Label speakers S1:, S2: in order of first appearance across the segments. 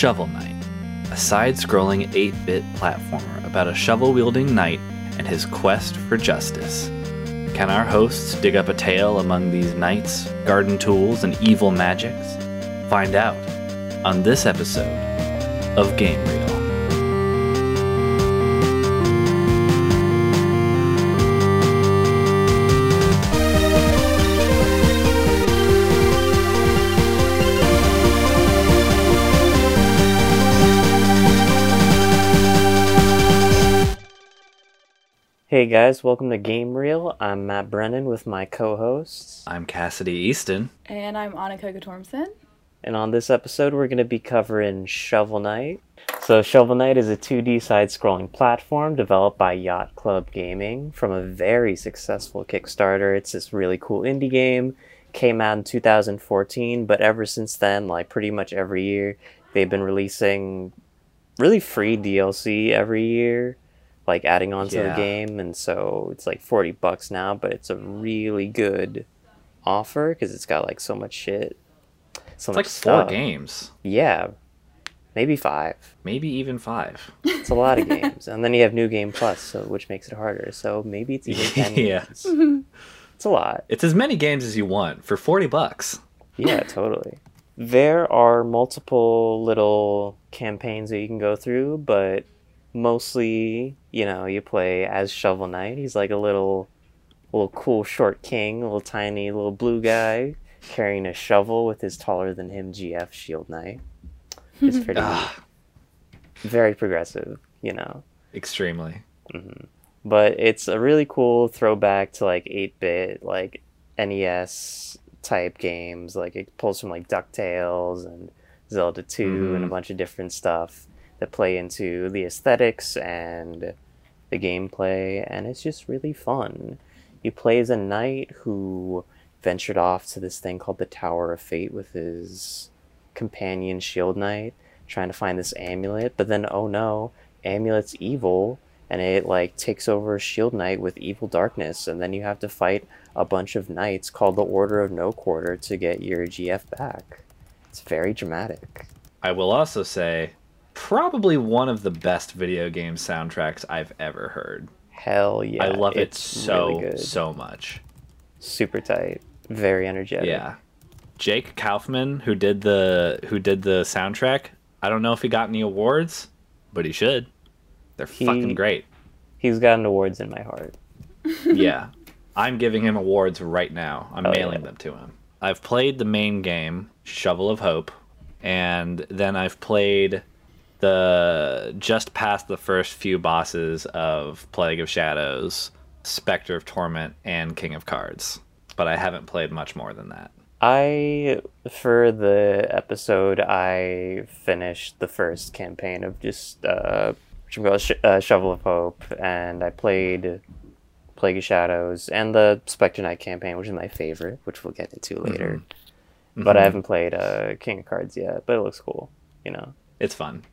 S1: Shovel Knight, a side scrolling 8 bit platformer about a shovel wielding knight and his quest for justice. Can our hosts dig up a tale among these knights, garden tools, and evil magics? Find out on this episode of Game Reel.
S2: Hey guys, welcome to Game Reel. I'm Matt Brennan with my co-hosts,
S1: I'm Cassidy Easton.
S3: And I'm Annika Gatormson.
S2: and on this episode we're going to be covering Shovel Knight. So Shovel Knight is a 2D side-scrolling platform developed by Yacht Club Gaming from a very successful Kickstarter. It's this really cool indie game. Came out in 2014, but ever since then, like pretty much every year, they've been releasing really free DLC every year, like adding on to
S1: Yeah.
S2: the game, and so it's like 40 bucks now, but it's a really good offer because it's got like so much shit. So
S1: It's
S2: much
S1: like four games,
S2: Yeah, maybe five.
S1: maybe even five.
S2: It's a lot of games, and then you have New Game Plus, so which makes it harder. So maybe it's even ten
S1: Yeah.
S2: games. It's a lot.
S1: It's as many games as you want for 40 bucks.
S2: Yeah, totally. There are multiple little campaigns that you can go through, but mostly, you know, you play as Shovel Knight. He's like a little, little cool short king, a little tiny little blue guy carrying a shovel with his taller than him GF Shield Knight. It's pretty,
S1: Ah,
S2: very progressive, you know.
S1: extremely.
S2: but it's a really cool throwback to like 8-bit like NES type games like it pulls from like DuckTales and Zelda 2 and a
S1: Mhm.
S2: bunch of different stuff that play into the aesthetics and the gameplay and it's just really fun. You play as a knight who ventured off to this thing called the Tower of Fate with his companion Shield Knight trying to find this amulet, but then oh no, amulet's evil and it like takes over Shield Knight with evil darkness, and then you have to fight a bunch of knights called the Order of No Quarter to get your GF back. It's very dramatic.
S1: I will also say, probably one of the best video game soundtracks I've ever heard.
S2: Hell yeah!
S1: I love it so
S2: really
S1: so much.
S2: super tight, very energetic.
S1: Yeah. Jake Kaufman, who did the who did the soundtrack, I don't know if he got any awards, but he should. They're
S2: He-
S1: fucking great.
S2: he's gotten awards in my heart.
S1: yeah. I'm giving him awards right now. I'm
S2: Oh,
S1: mailing
S2: yeah.
S1: them to him. I've played the main game, Shovel of Hope, and then I've played the just past the first few bosses of Plague of Shadows, Spectre of Torment, and King of Cards. But I haven't played much more than that.
S2: I for the episode I finished the first campaign of just uh, which we call Sh- uh, Shovel of Hope, and I played Plague of Shadows and the Spectre Knight campaign, which is my favorite, which we'll get into later. But I haven't played uh, King of Cards yet, but it looks cool, you know.
S1: It's fun.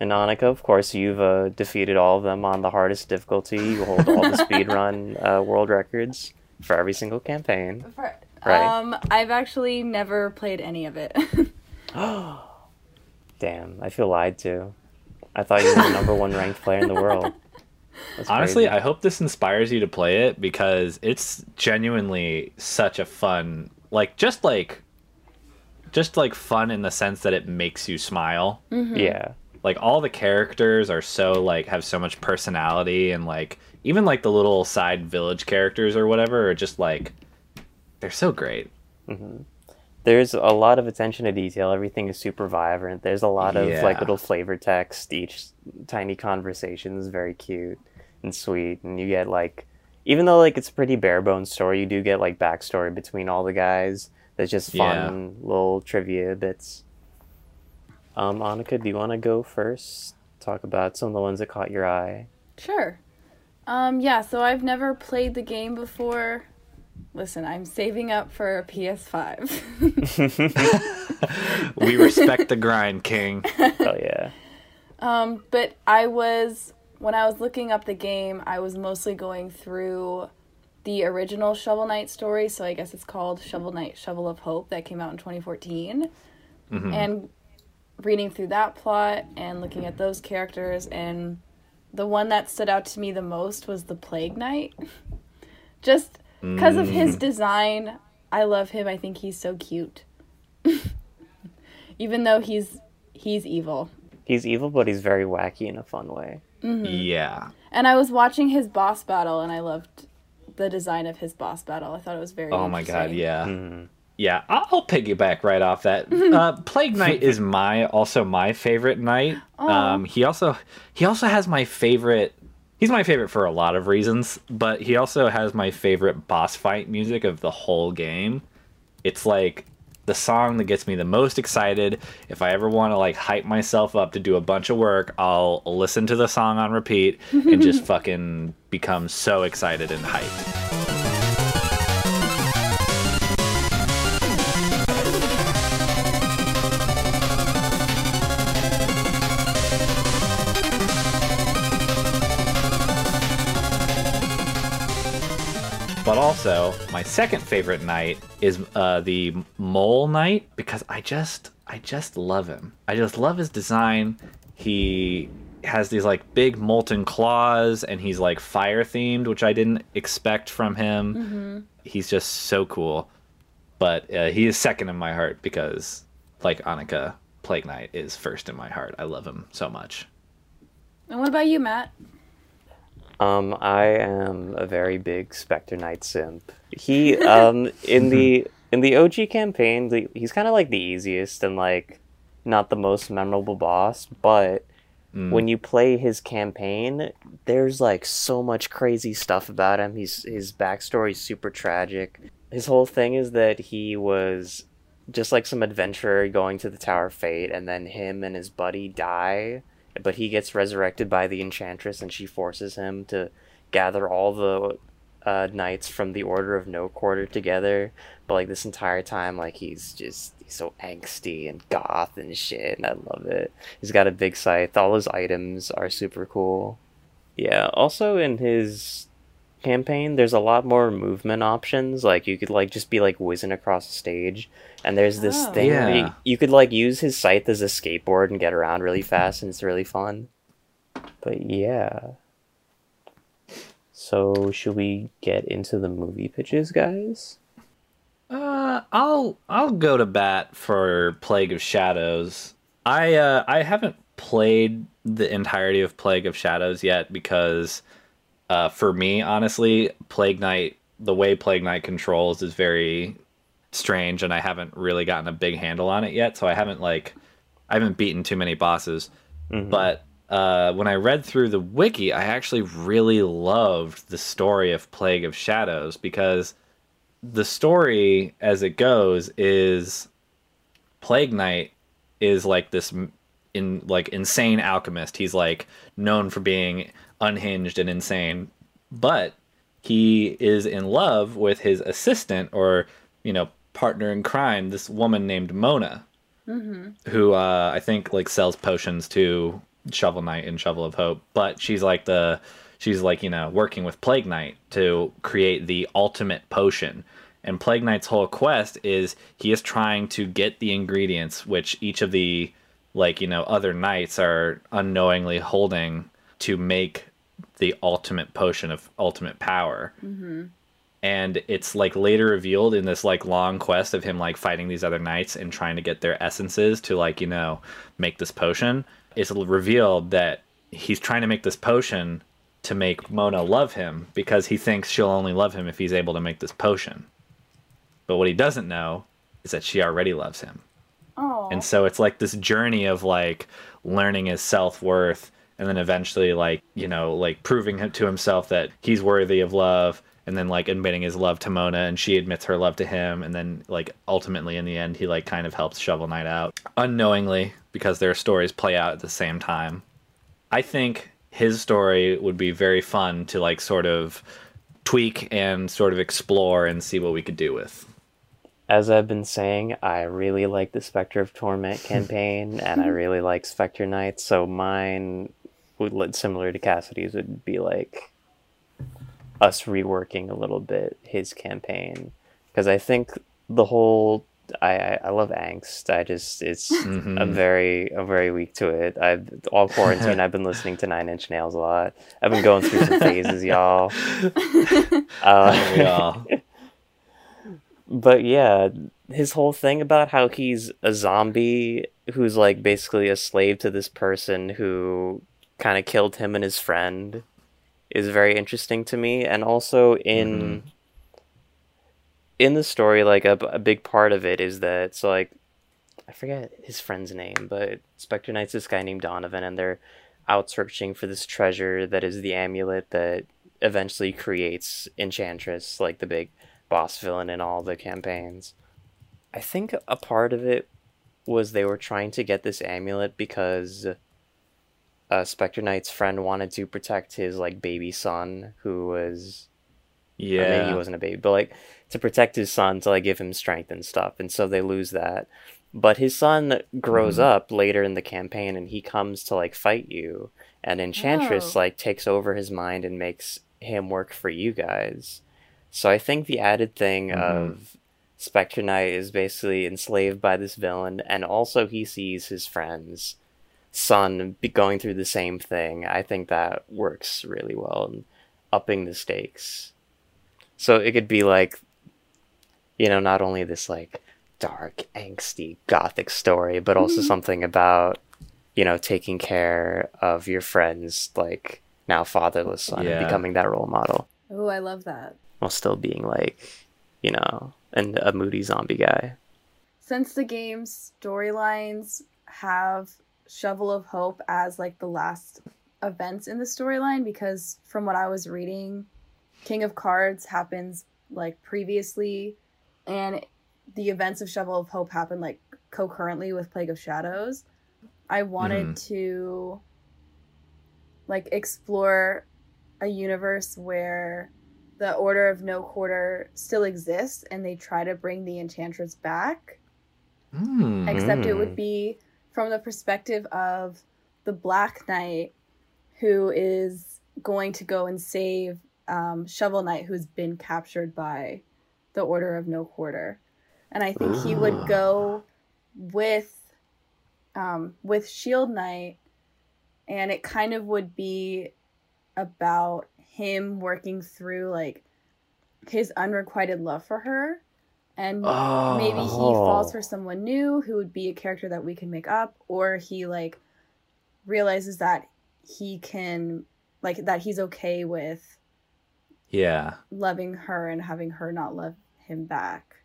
S2: And Annika, of course, you've uh, defeated all of them on the hardest difficulty. You hold all the speedrun uh, world records for every single campaign. Right.
S3: Um, I've actually never played any of it. Oh.
S2: Damn, I feel lied to. I thought you were the number one ranked player in the world. That's
S1: Honestly,
S2: crazy.
S1: I hope this inspires you to play it because it's genuinely such a fun, like just like just like fun in the sense that it makes you smile. Mm-hmm.
S2: yeah,
S1: Like all the characters are so like have so much personality and like even like the little side village characters or whatever are just like they're so great. Mm-hmm.
S2: there's a lot of attention to detail. Everything is super vibrant. There's a lot of like little flavor text. Each tiny conversation is very cute and sweet, and you get like, even though like it's a pretty bare bones story, you do get like backstory between all the guys. There's just fun little trivia bits. Um, Annika, do you want to go first? Talk about some of the ones that caught your eye.
S3: sure. Um, yeah, so I've never played the game before. Listen, I'm saving up for a PS5.
S1: We respect the grind, King.
S2: Oh yeah.
S3: Um, but I was when I was looking up the game, I was mostly going through the original Shovel Knight story. So I guess it's called Shovel Knight: Shovel of Hope that came out in 2014. Mm-hmm. And reading through that plot and looking at those characters and the one that stood out to me the most was the Plague Knight. Just because of his mm. design, I love him. I think he's so cute. Even though he's he's evil.
S2: He's evil, but he's very wacky in a fun way. Mm-hmm.
S1: Yeah.
S3: And I was watching his boss battle and I loved the design of his boss battle. I thought it was very
S1: Oh my god,
S3: interesting.
S1: yeah. Yeah, I'll, I'll piggyback right off that. Uh, Plague Knight is my also my favorite knight. Um, he also he also has my favorite. He's my favorite for a lot of reasons, but he also has my favorite boss fight music of the whole game. It's like the song that gets me the most excited. If I ever want to like hype myself up to do a bunch of work, I'll listen to the song on repeat and just fucking become so excited and hyped. Also, my second favorite knight is uh, the Mole Knight because I just, I just love him. I just love his design. He has these like big molten claws, and he's like fire themed, which I didn't expect from him. He's just so cool. But uh, he is second in my heart because, like Annika, Plague Knight is first in my heart. I love him so much.
S3: And what about you, Matt?
S2: Um, I am a very big Spectre Knight simp. He, um, in the in the OG campaign, the, he's kind of like the easiest and like not the most memorable boss, but when you play his campaign, there's like so much crazy stuff about him. He's his backstory's super tragic. His whole thing is that he was just like some adventurer going to the Tower of Fate, and then him and his buddy die, but he gets resurrected by the Enchantress, and she forces him to gather all the uh, knights from the Order of No Quarter together. But like this entire time, like he's just he's so angsty and goth and shit, and I love it. He's got a big scythe. All his items are super cool. Yeah. Also in his campaign, there's a lot more movement options. Like you could like just be like whizzing across the stage, and there's this
S3: Oh.
S2: thing where you, you could like use his scythe as a skateboard and get around really fast, and it's really fun. But yeah. So should we get into the movie pitches, guys?
S1: Uh, I'll I'll go to bat for Plague of Shadows. I uh, I haven't played the entirety of Plague of Shadows yet because, uh, for me, honestly, Plague Knight, the way Plague Knight controls is very strange, and I haven't really gotten a big handle on it yet. So I haven't like, I haven't beaten too many bosses. But uh, when I read through the wiki, I actually really loved the story of Plague of Shadows because the story as it goes is Plague Knight is like this in like insane alchemist. He's like known for being unhinged and insane, but he is in love with his assistant or you know partner in crime, this woman named Mona, who uh, I think like sells potions to Shovel Knight and Shovel of Hope. But she's like the she's like you know working with Plague Knight to create the ultimate potion. And Plague Knight's whole quest is he is trying to get the ingredients which each of the like you know other knights are unknowingly holding to make the ultimate potion of ultimate power. Mm-hmm. And it's like later revealed in this like long quest of him like fighting these other knights and trying to get their essences to like you know make this potion. It's revealed that he's trying to make this potion to make mona love him because he thinks she'll only love him if he's able to make this potion. But what he doesn't know is that she already loves him.
S3: Oh.
S1: and so it's like this journey of like learning his self-worth and then eventually like, you know, like proving to himself that he's worthy of love and then like admitting his love to Mona and she admits her love to him and then like ultimately in the end he like kind of helps Shovel Knight out unknowingly because their stories play out at the same time. I think his story would be very fun to like sort of tweak and sort of explore and see what we could do with.
S2: As I've been saying, I really like the Spectre of Torment campaign, and I really like Spectre Knight, so mine would look similar to Cassidy's would be like us reworking a little bit his campaign. Because I think the whole I, I, I love angst. I just it's
S1: Mhm.
S2: I'm very I'm very weak to it. I've all quarantine. I've been listening to Nine Inch Nails a lot. I've been going through some phases, y'all. Uh,
S1: We all-
S2: but yeah, his whole thing about how he's a zombie who's like basically a slave to this person who kind of killed him and his friend is very interesting to me and also in mm-hmm. in the story like a, a big part of it is that it's like I forget his friend's name, but Spectre Knight's this guy named Donovan and they're out searching for this treasure that is the amulet that eventually creates Enchantress, like the big boss villain in all the campaigns. I think a part of it was they were trying to get this amulet because uh, Spectre Knight's friend wanted to protect his like baby son, who was or maybe
S1: yeah.
S2: he wasn't a baby, but like to protect his son to like give him strength and stuff, and so they lose that. But his son grows
S1: Mhm.
S2: up later in the campaign, and he comes to like fight you, and Enchantress
S3: Oh.
S2: like takes over his mind and makes him work for you guys. So I think the added thing
S1: Mhm.
S2: of Spectre Knight is basically enslaved by this villain, and also he sees his friends son be going through the same thing. I think that works really well in upping the stakes. So it could be like, you know, not only this like dark, angsty, gothic story, but also mm-hmm. something about, you know, taking care of your friends, like now fatherless son,
S1: Yeah.
S2: and becoming that role model
S3: Oh, I love that.
S2: while still being like, you know, and a moody zombie guy.
S3: Since the game's storylines have Shovel of Hope as like the last events in the storyline, because from what I was reading, King of Cards happens like previously, and the events of Shovel of Hope happen like concurrently with Plague of Shadows. I wanted to like explore a universe where the Order of No Quarter still exists and they try to bring the Enchantress back,
S1: Hmm.
S3: except it would
S2: Mm.
S3: be from the perspective of the Black Knight who is going to go and save um, Shovel Knight who's been captured by the Order of No Quarter. And I think he would go with um, with Shield Knight and it kind of would be about him working through like his unrequited love for her and
S1: Oh.
S3: maybe he
S2: Oh.
S3: falls for someone new who would be a character that we can make up or he like realizes that he can like that he's okay with
S1: Yeah.
S3: loving her and having her not love him back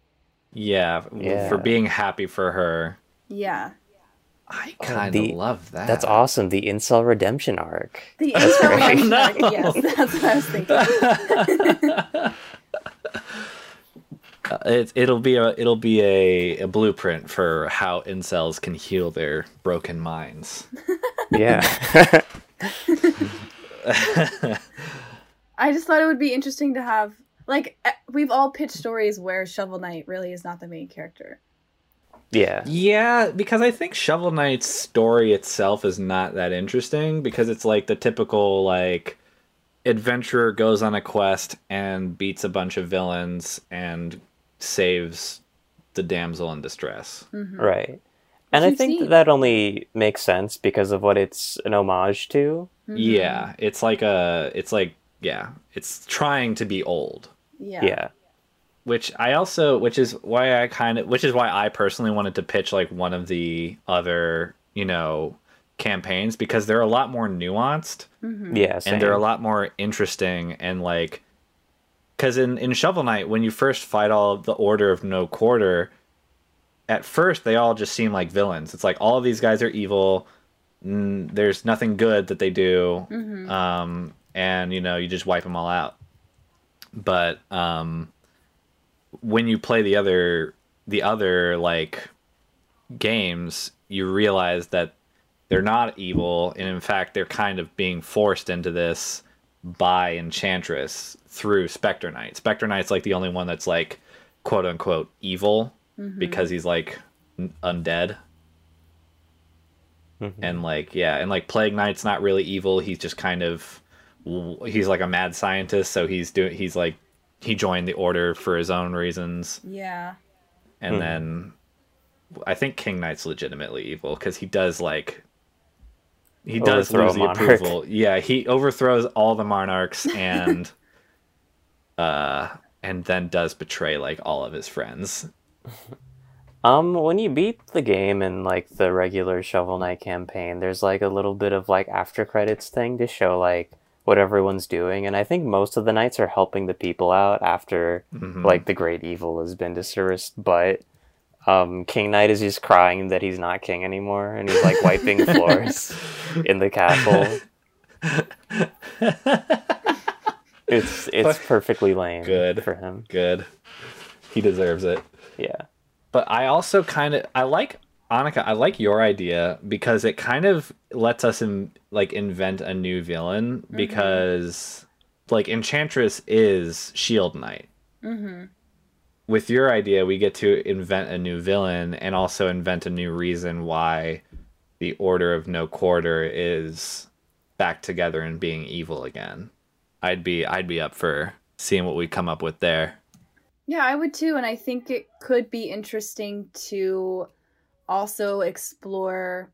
S1: Yeah.
S2: Yeah.
S1: For being happy for her.
S3: yeah
S1: I
S2: Oh,
S1: kind of
S2: the-
S1: love that.
S2: That's awesome. The incel redemption arc.
S3: the
S2: That's
S3: intro
S2: great.
S3: was yes that's what i was thinking
S1: Uh, it, it'll be a it'll be a, a blueprint for how incels can heal their broken minds.
S2: Yeah.
S3: i just thought it would be interesting to have like we've all pitched stories where shovel knight really is not the main character
S2: yeah.
S1: Yeah, because I think Shovel Knight's story itself is not that interesting because it's like the typical like adventurer goes on a quest and beats a bunch of villains and saves the damsel in distress.
S3: Mhm.
S2: Right. And I think
S3: seen.
S2: that only makes sense because of what it's an homage to.
S3: Mhm.
S1: Yeah, it's like a it's like yeah, it's trying to be old.
S3: yeah
S2: Yeah.
S1: which I also which is why I kind of which is why I personally wanted to pitch like one of the other, you know, campaigns because they're a lot more nuanced
S3: Mhm.
S2: Yeah. Same.
S1: and they're a lot more interesting and like cuz in in Shovel Knight when you first fight all of the Order of No Quarter at first they all just seem like villains. It's like all of these guys are evil. N- there's nothing good that they do
S3: Mhm.
S1: um, and you know you just wipe them all out. But um, when you play the other the other like games, you realize that they're not evil, and in fact they're kind of being forced into this by Enchantress through Spectre Knight. Spectre Knight's like the only one that's like quote unquote evil
S3: Mhm.
S1: because he's like n- undead
S2: Mhm.
S1: and like yeah and like plague knight's not really evil he's just kind of he's like a mad scientist so he's doing he's like he joined the order for his own reasons
S3: yeah
S1: and
S2: Hmm.
S1: then I think King Knight's legitimately evil because he does like he does
S2: Overthrow
S1: lose the
S2: monarch.
S1: approval. Yeah, he overthrows all the monarchs and uh and then does betray like all of his friends.
S2: Um, when you beat the game in like the regular Shovel Knight campaign, there's like a little bit of like after credits thing to show like what everyone's doing, and I think most of the knights are helping the people out after
S1: Mhm.
S2: like the great evil has been dispersed, but um, King Knight is just crying that he's not king anymore, and he's like wiping floors in the castle. It's it's perfectly lame
S1: Good.
S2: for him.
S1: Good. He deserves it.
S2: Yeah.
S1: But I also kind of I like Annika. I like your idea because it kind of lets us in, like invent a new villain because like Enchantress is Shield Knight.
S3: Mm-hmm.
S1: With your idea, we get to invent a new villain and also invent a new reason why the Order of No Quarter is back together and being evil again. I'd be I'd be up for seeing what we come up with there.
S3: Yeah, I would too, and I think it could be interesting to also explore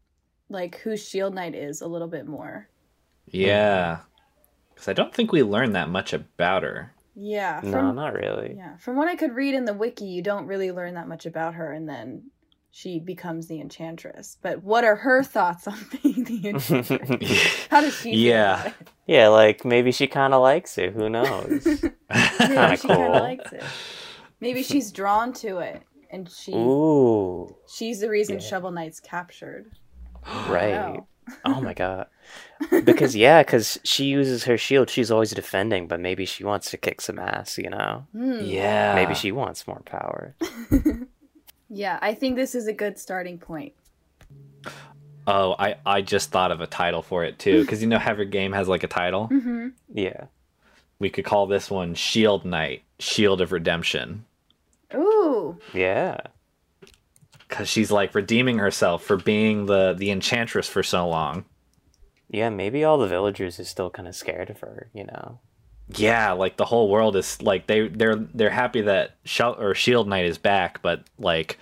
S3: like who Shield Knight is a little bit more.
S1: Yeah. Because I don't think we learned that much about her.
S3: Yeah,
S2: No,
S3: from
S2: not really.
S3: yeah, from what I could read in the wiki, you don't really learn that much about her, and then she becomes the Enchantress. But what are her thoughts on being the Enchantress? How does she?
S1: Yeah.
S3: about?
S2: Yeah, like maybe she kind of likes it. Who knows?
S3: Maybe
S2: Kinda
S3: she kind of likes it. Maybe she's drawn to it, and she
S2: Ooh,
S3: she's the reason
S2: Yeah.
S3: Shovel Knight's captured.
S2: right. Oh my god. Because yeah, because she uses her shield. She's always defending, but maybe she wants to kick some ass. You know,
S3: Hmm.
S1: Yeah.
S2: maybe she wants more power.
S3: Yeah, I think this is a good starting point.
S1: Oh, I, I just thought of a title for it too. Because you know every game has like a title?
S3: Mm-hmm.
S2: Yeah.
S1: We could call this one Shield Knight, Shield of Redemption.
S3: Ooh,
S2: Yeah.
S1: Because she's like redeeming herself for being the, the enchantress for so long.
S2: Yeah, maybe all the villagers are still kind of scared of her, you know.
S1: Yeah, like the whole world is like they they're they're happy that Shel- or Shield Knight is back, but like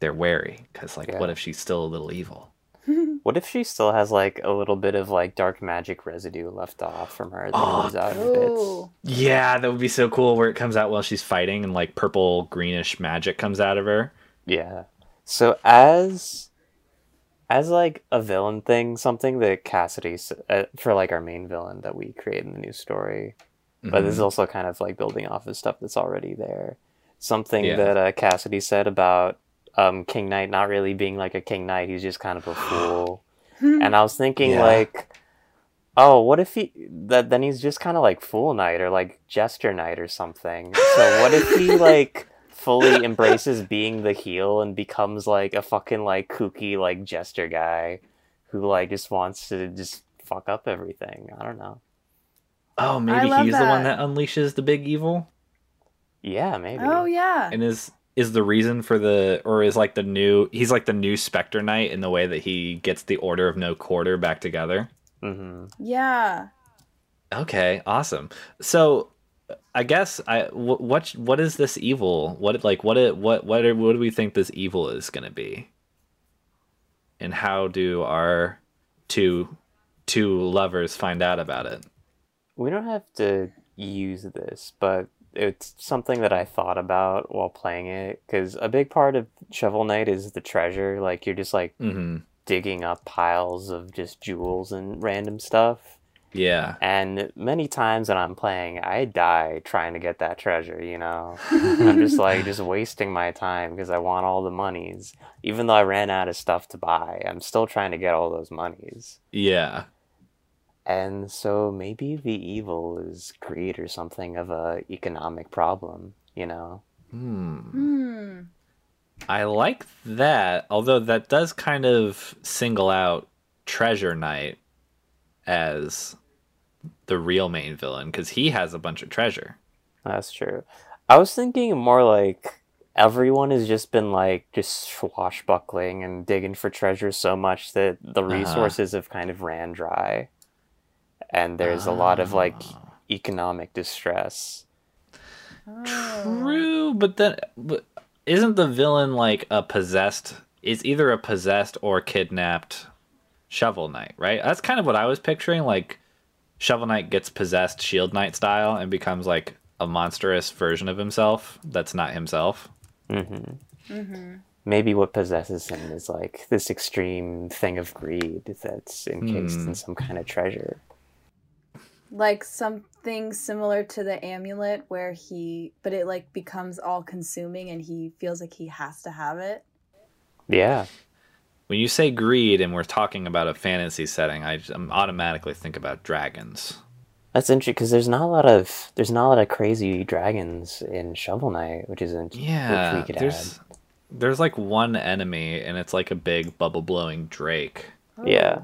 S1: they're wary because like
S2: Yeah.
S1: what if she's still a little evil?
S2: What if she still has like a little bit of like dark magic residue left off from her that
S1: Oh.
S2: comes out in bits?
S3: Oh.
S1: Yeah, that would be so cool where it comes out while she's fighting and like purple greenish magic comes out of her.
S2: Yeah. So as as like a villain thing, something that Cassidy uh, for like our main villain that we create in the new story, but this is also kind of like building off of stuff that's already there. Something
S1: Yeah.
S2: that uh, Cassidy said about um, King Knight not really being like a King Knight; he's just kind of a fool. and I was thinking
S1: Yeah.
S2: like, oh, what if he that then he's just kind of like Fool Knight or like Jester Knight or something. So what if he like fully embraces being the heel and becomes like a fucking like kooky like jester guy who like just wants to just fuck up everything. I don't know.
S1: Oh, maybe
S3: love
S1: he's the one
S3: that.
S1: that unleashes the big evil
S2: Yeah, maybe.
S3: oh yeah,
S1: and is is the reason for the or is like the new he's like the new Spectre Knight in the way that he gets the Order of No Quarter back together.
S2: hmm
S3: yeah.
S1: Okay, awesome. So, I guess I wh- what what is this evil? What like what it what what are, what do we think this evil is going to be? And how do our two two lovers find out about it?
S2: We don't have to use this, but it's something that I thought about while playing it because a big part of Shovel Knight is the treasure. Like you're just like
S1: Mhm.
S2: digging up piles of just jewels and random stuff.
S1: Yeah.
S2: And many times when I'm playing, I die trying to get that treasure, you know? I'm just like, just wasting my time because I want all the monies. Even though I ran out of stuff to buy, I'm still trying to get all those monies.
S1: Yeah.
S2: And so maybe the evil is greed or something of a economic problem, you know?
S1: Hmm.
S3: Hmm.
S1: I like that, although that does kind of single out Treasure Knight as the real main villain because he has a bunch of treasure.
S2: That's true. I was thinking more like everyone has just been like just swashbuckling and digging for treasure so much that the
S1: Uh-huh.
S2: resources have kind of ran dry. And there's a lot of like
S1: Ah.
S2: economic distress.
S1: True, but then but isn't the villain like a possessed? Is either a possessed or kidnapped Shovel Knight, right? That's kind of what I was picturing. Like Shovel Knight gets possessed Shield Knight style and becomes like a monstrous version of himself that's not himself.
S2: Maybe what possesses him is like this extreme thing of greed that's encased
S1: Hmm.
S2: in some kind of treasure.
S3: like something similar to the amulet where he but it like becomes all consuming and he feels like he has to have it
S2: Yeah.
S1: When you say greed and we're talking about a fantasy setting, I just- I'm automatically think about dragons.
S2: That's interesting because there's not a lot of there's not a lot of crazy dragons in Shovel Knight, which isn't
S1: Yeah,
S2: which we could
S1: there's there's like one enemy and it's like a big bubble blowing drake,
S2: add. Yeah.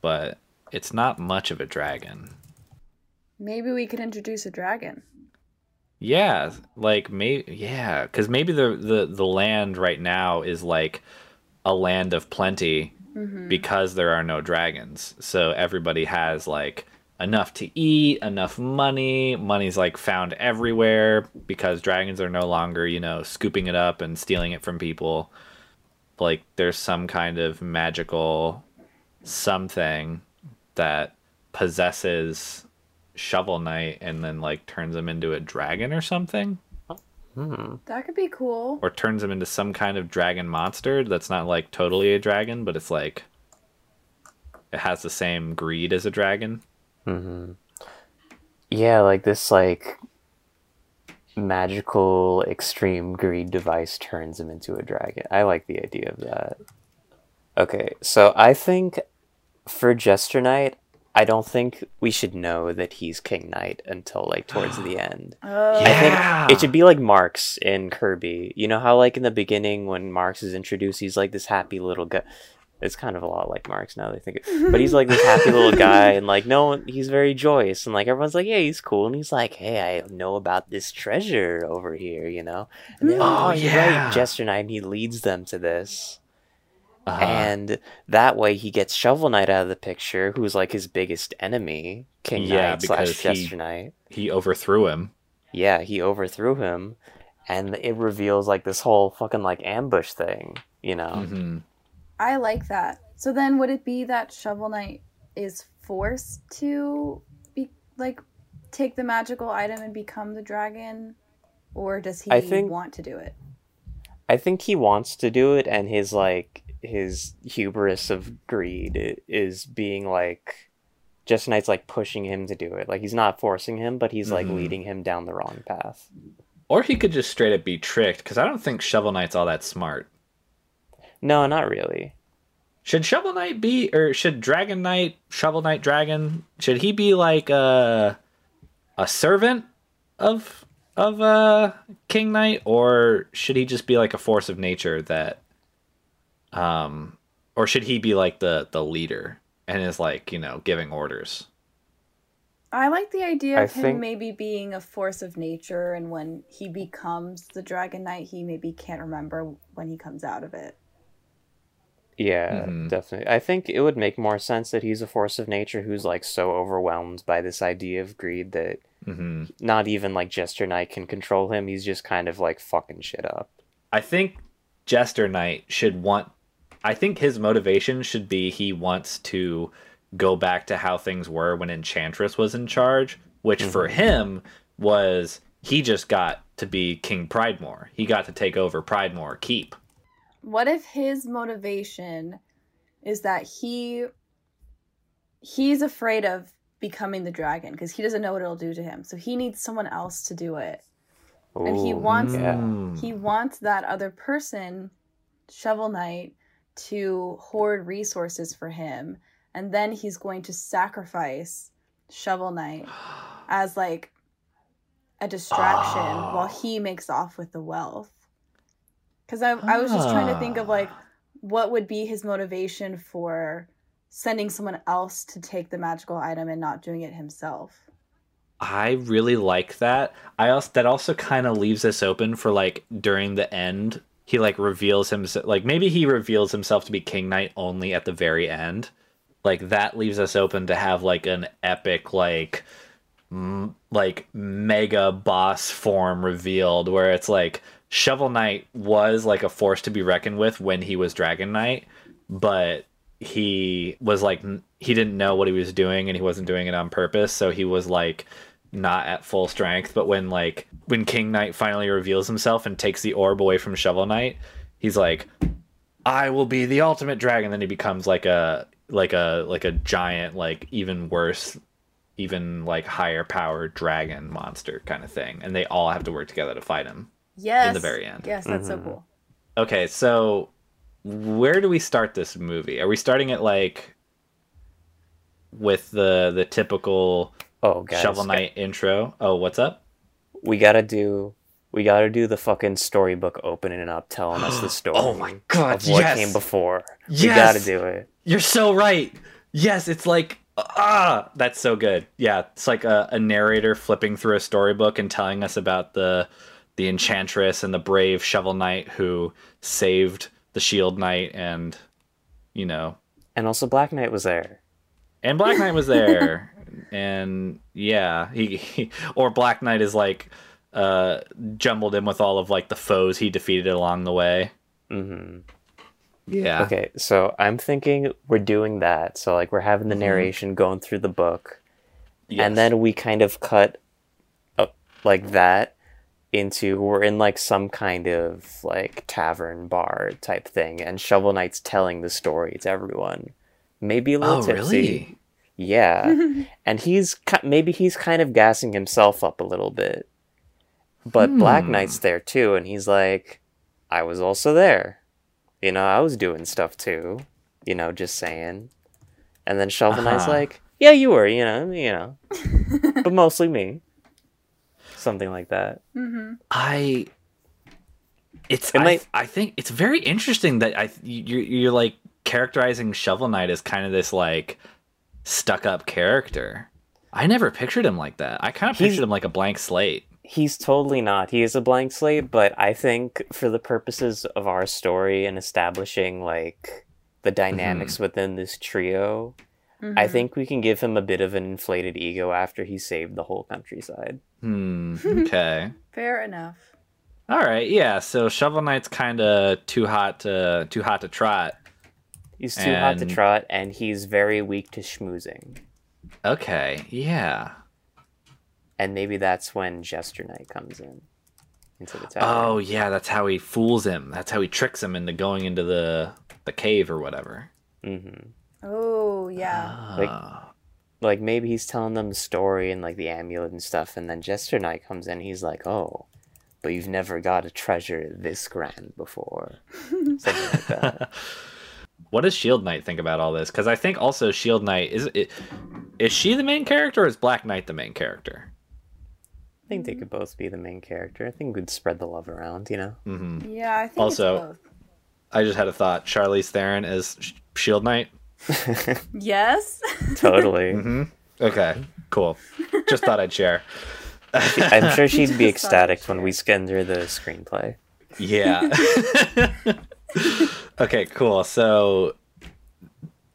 S1: but it's not much of a dragon.
S3: maybe we could introduce a dragon
S1: Yeah, like maybe yeah, because maybe the, the the land right now is like a land of plenty mm-hmm. because there are no dragons. So everybody has like enough to eat, enough money. Money's like found everywhere because dragons are no longer you know scooping it up and stealing it from people. Like there's some kind of magical something that possesses Shovel Knight and then like turns him into a dragon or something,
S3: that could be cool
S1: or turns him into some kind of dragon monster that's not like totally a dragon, but it's like it has the same greed as a dragon. Mm-hmm.
S2: Yeah, like this like magical extreme greed device turns him into a dragon. I like the idea of that. Okay, so I think for Jester Knight, I don't think we should know that he's King Knight until like towards the end.
S3: oh
S2: I think it should be like Marx in Kirby. You know how like in the beginning when Marx is introduced, he's like this happy little guy. It's kind of a lot like Marx now they think it. But he's like this happy little guy and like no one he's very joyous and like everyone's like, Yeah, he's cool and he's like, Hey, I know about this treasure over here, you know? And then
S1: mm.
S2: Oh, oh,
S1: yeah.
S2: right, Jester Knight and he leads them to this.
S1: Uh-huh.
S2: And that way he gets Shovel Knight out of the picture, who's like his biggest enemy, King
S1: Yeah,
S2: Knight slash
S1: because he-
S2: Jester Knight
S1: he overthrew him.
S2: yeah, he overthrew him, and it reveals like this whole fucking like ambush thing, you know?
S1: hmm
S3: i like that so then would it be that shovel knight is forced to be like take the magical item and become the dragon or does he
S2: I think-
S3: want to do it
S2: I think he wants to do it, and his like his hubris of greed is being like, Just Knight's like pushing him to do it. Like he's not forcing him, but he's like
S1: Mhm.
S2: leading him down the wrong path.
S1: Or he could just straight up be tricked because I don't think Shovel Knight's all that smart.
S2: No, not really.
S1: Should Shovel Knight be, or should Dragon Knight, Shovel Knight Dragon, should he be like a a servant of of uh King Knight, or should he just be like a force of nature that, um, or should he be like the the leader and is like you know giving orders?
S3: I like the idea
S2: I
S3: of him
S2: think-
S3: maybe being a force of nature, and when he becomes the Dragon Knight, he maybe can't remember when he comes out of it.
S2: Yeah,
S1: Mhm.
S2: definitely. I think it would make more sense that he's a force of nature who's like so overwhelmed by this idea of greed that
S1: hmm
S2: not even like Jester Knight can control him. He's just kind of like fucking shit up.
S1: I think Jester Knight should want. I think his motivation should be he wants to go back to how things were when Enchantress was in charge, which for him was he just got to be King Pridemoor. He got to take over Pridemoor Keep.
S3: What if his motivation is that he he's afraid of becoming the dragon because he doesn't know what it'll do to him. So he needs someone else to do it. And he wants-
S2: yeah.
S1: Mm.
S3: He wants that other person, Shovel Knight, to hoard resources for him, and then he's going to sacrifice Shovel Knight as like a distraction
S1: Oh.
S3: while he makes off with the wealth. Because I, I was just trying to think of ah. like what would be his motivation for sending someone else to take the magical item and not doing it himself.
S1: I really like that. I also that also kind of leaves us open for like during the end he like reveals himself like maybe he reveals himself to be King Knight only at the very end. Like that leaves us open to have like an epic like m- like mega boss form revealed where it's like Shovel Knight was like a force to be reckoned with when he was Dragon Knight, but he was like he didn't know what he was doing and he wasn't doing it on purpose, so he was like not at full strength. But when like when King Knight finally reveals himself and takes the orb away from Shovel Knight, he's like, "I will be the ultimate dragon." Then he becomes like a like a like a giant, like even worse even like higher power dragon monster kind of thing and they all have to work together to fight him
S3: Yes.
S1: In the very end.
S3: Yes, that's so
S2: Mhm.
S3: cool.
S1: okay so where do we start this movie are we starting it like with the the typical
S2: Oh, guys,
S1: shovel knight intro oh what's up
S2: we gotta do. We gotta do the fucking storybook opening and up, telling us the story.
S1: Oh my God,
S2: Of what
S1: yes.
S2: came before.
S1: Yes.
S2: We gotta do it.
S1: you're so right yes it's like ah that's so good yeah it's like a, a narrator flipping through a storybook and telling us about the the enchantress and the brave shovel knight who saved the shield knight and you know
S2: And also, Black Knight was there.
S1: And black knight was there and yeah he, he or black knight is like uh jumbled in with all of like the foes he defeated along the way
S2: Mm-hmm.
S1: yeah
S2: Okay, so I'm thinking we're doing that. So like we're having the
S1: Mhm.
S2: narration going through the book,
S1: Yes.
S2: and then we kind of cut up like that into we're in like some kind of like tavern bar type thing, and Shovel Knight's telling the story to everyone. Maybe a little
S1: oh
S2: tipsy.
S1: really
S2: Yeah, and he's maybe he's kind of gassing himself up a little bit. But Black
S1: Hmm.
S2: Knight's there too, and he's like, "I was also there. You know, I was doing stuff too. You know, just saying." And then Shovel Knight's
S1: Uh-huh.
S2: like, "Yeah, you were. You know, you know, but mostly me." Something like that.
S3: Mm-hmm.
S1: I it's
S2: It
S1: I,
S2: might-
S1: I think it's very interesting that I you're you're like characterizing Shovel Knight as kind of this like stuck up character. I never pictured him like that. I kind of pictured him like a blank slate.
S2: He's totally not. He is a blank slate, but I think for the purposes of our story and establishing like the dynamics within this trio, I think we can give him a bit of an inflated ego after he saved the whole countryside.
S1: Hmm. Okay.
S3: Fair enough.
S1: All right. Yeah. So Shovel Knight's kind of too hot to too hot to trot.
S2: He's too hot to trot, and he's very weak to schmoozing.
S1: Okay. Yeah.
S2: And maybe that's when Jester Knight comes in into the tower.
S1: Oh yeah. That's how he fools him. That's how he tricks him into going into the the cave or whatever.
S2: Mm-hmm.
S3: Oh yeah.
S2: Like-. Like maybe he's telling them the story and like the amulet and stuff, and then Jester Knight comes in. He's like, "Oh, but you've never got a treasure this grand before." Something like that.
S1: what does Shield Knight think about all this? Because I think also Shield Knight is it, is she the main character or is Black Knight the main character?
S2: I think they could both be the main character. I think we'd spread the love around, you know.
S1: hmm
S3: Yeah, I think
S1: Also-
S3: it's both.
S1: I just had a thought. Charlize Theron as Sh- Shield Knight.
S3: Yes.
S2: totally.
S1: hmm Okay, cool. Just thought I'd share.
S2: I'm sure she'd be
S3: Just thought I'd
S2: ecstatic when we send her the screenplay.
S1: Yeah. okay, cool. So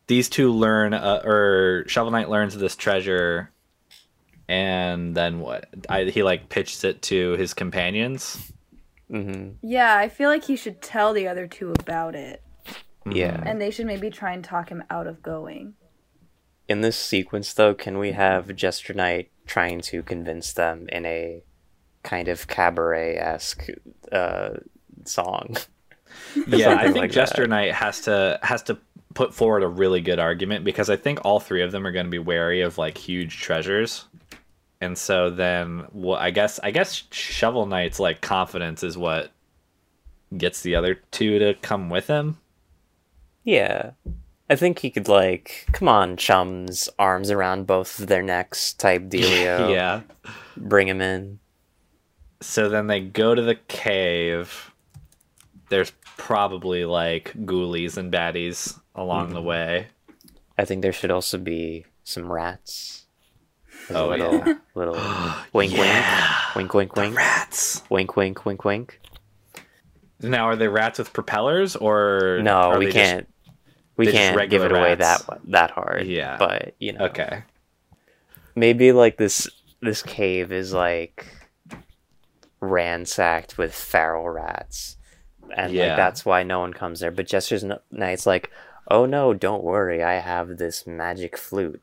S1: these two learn, uh, or Shovel Knight learns this treasure, and then what? I, he like pitches it to his companions.
S2: hmm
S3: yeah, I feel like he should tell the other two about it,
S2: Yeah.
S3: and they should maybe try and talk him out of going.
S2: In this sequence, though, can we have Jester Knight trying to convince them in a kind of cabaret esque uh, song?
S1: Yeah, I think
S2: like
S1: Jester. Knight has to has to put forward a really good argument because I think all three of them are going to be wary of like huge treasures. And so then, well, I guess I guess Shovel Knight's like confidence is what gets the other two to come with him.
S2: Yeah. I think he could, like, come on, chums, arms around both of their necks type dealio.
S1: yeah.
S2: Bring him in.
S1: So then they go to the cave. There's probably like ghoulies and baddies along
S2: Mm-hmm.
S1: the way.
S2: I think there should also be some rats. As
S1: Oh,
S2: a little,
S1: yeah.
S2: little wink,
S1: Yeah.
S2: wink, wink, wink, wink,
S1: Rats.
S2: wink, wink, wink, wink.
S1: Now, are they rats with propellers or
S2: No,
S1: are
S2: we can't. we can't give
S1: regular
S2: it away that that hard.
S1: Yeah.
S2: but you know,
S1: Okay.
S2: maybe like this this cave is like ransacked with feral rats, and
S1: Yeah.
S2: like that's why no one comes there. But Jester's Knight's like, oh no, don't worry, I have this magic flute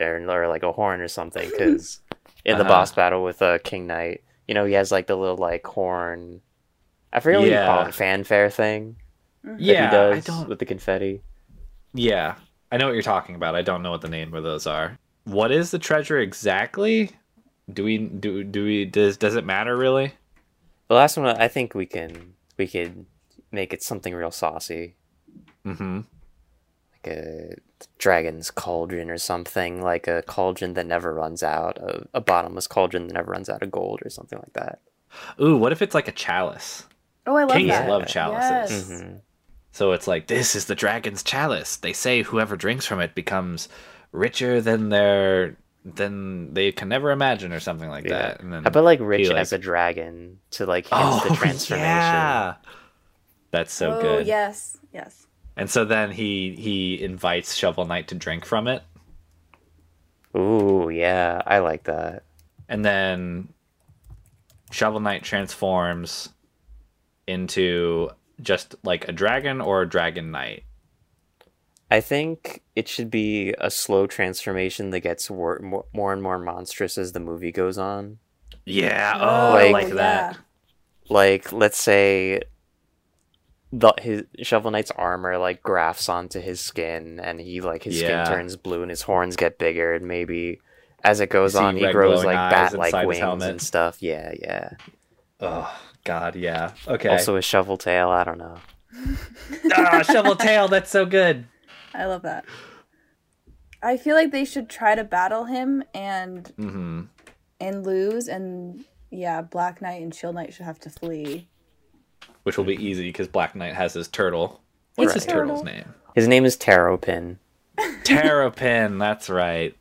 S2: or, or like a horn or something. Because in the
S1: Uh-huh.
S2: boss battle with uh, King Knight, you know, he has like the little like horn. I forget what you call it, fanfare thing that
S1: Yeah,
S2: he does
S1: I don't.
S2: with the confetti.
S1: Yeah, I know what you're talking about. I don't know what the name of those are. What is the treasure exactly? Do we do do we does does it matter really?
S2: The last one, I think we can we could make it something real saucy,
S1: Mm-hmm.
S2: like a dragon's cauldron or something, like a cauldron that never runs out, a, a bottomless cauldron that never runs out of gold or something like that.
S1: Ooh, what if it's like a chalice?
S3: Oh, I love
S1: Kings
S3: that.
S1: love chalices.
S3: Yes.
S2: hmm
S1: So it's like this is the dragon's chalice. They say whoever drinks from it becomes richer than their than they can never imagine or something like
S2: Yeah.
S1: that. And then
S2: How about like rich
S1: like-
S2: as a dragon to like hint oh, the transformation?
S1: yeah. That's so
S3: oh,
S1: good.
S3: yes. Yes.
S1: And so then he he invites Shovel Knight to drink from it.
S2: Ooh, yeah, I like that.
S1: and then Shovel Knight transforms into just like a dragon or a dragon knight.
S2: I think it should be a slow transformation that gets wor- more, more and more monstrous as the movie goes on.
S1: Yeah,
S3: Oh,
S1: oh, I
S2: like
S1: like that.
S2: like let's say the his shovel knight's armor like grafts onto his skin and he like his
S1: Yeah.
S2: skin turns blue and his horns get bigger and maybe as it goes on he grows like bat like wings and stuff yeah yeah
S1: Oh God, yeah. Okay.
S2: also a shovel tail i don't know
S1: ah, Shovel Tail, that's so good.
S3: I love that. I feel like they should try to battle him and
S1: hmm
S3: and lose, and yeah, Black Knight and Shield Knight should have to flee.
S1: Which will be easy because Black Knight has his turtle. What's his
S2: Right.
S1: turtle's name?
S2: his name is terrapin
S1: Terrapin. That's right.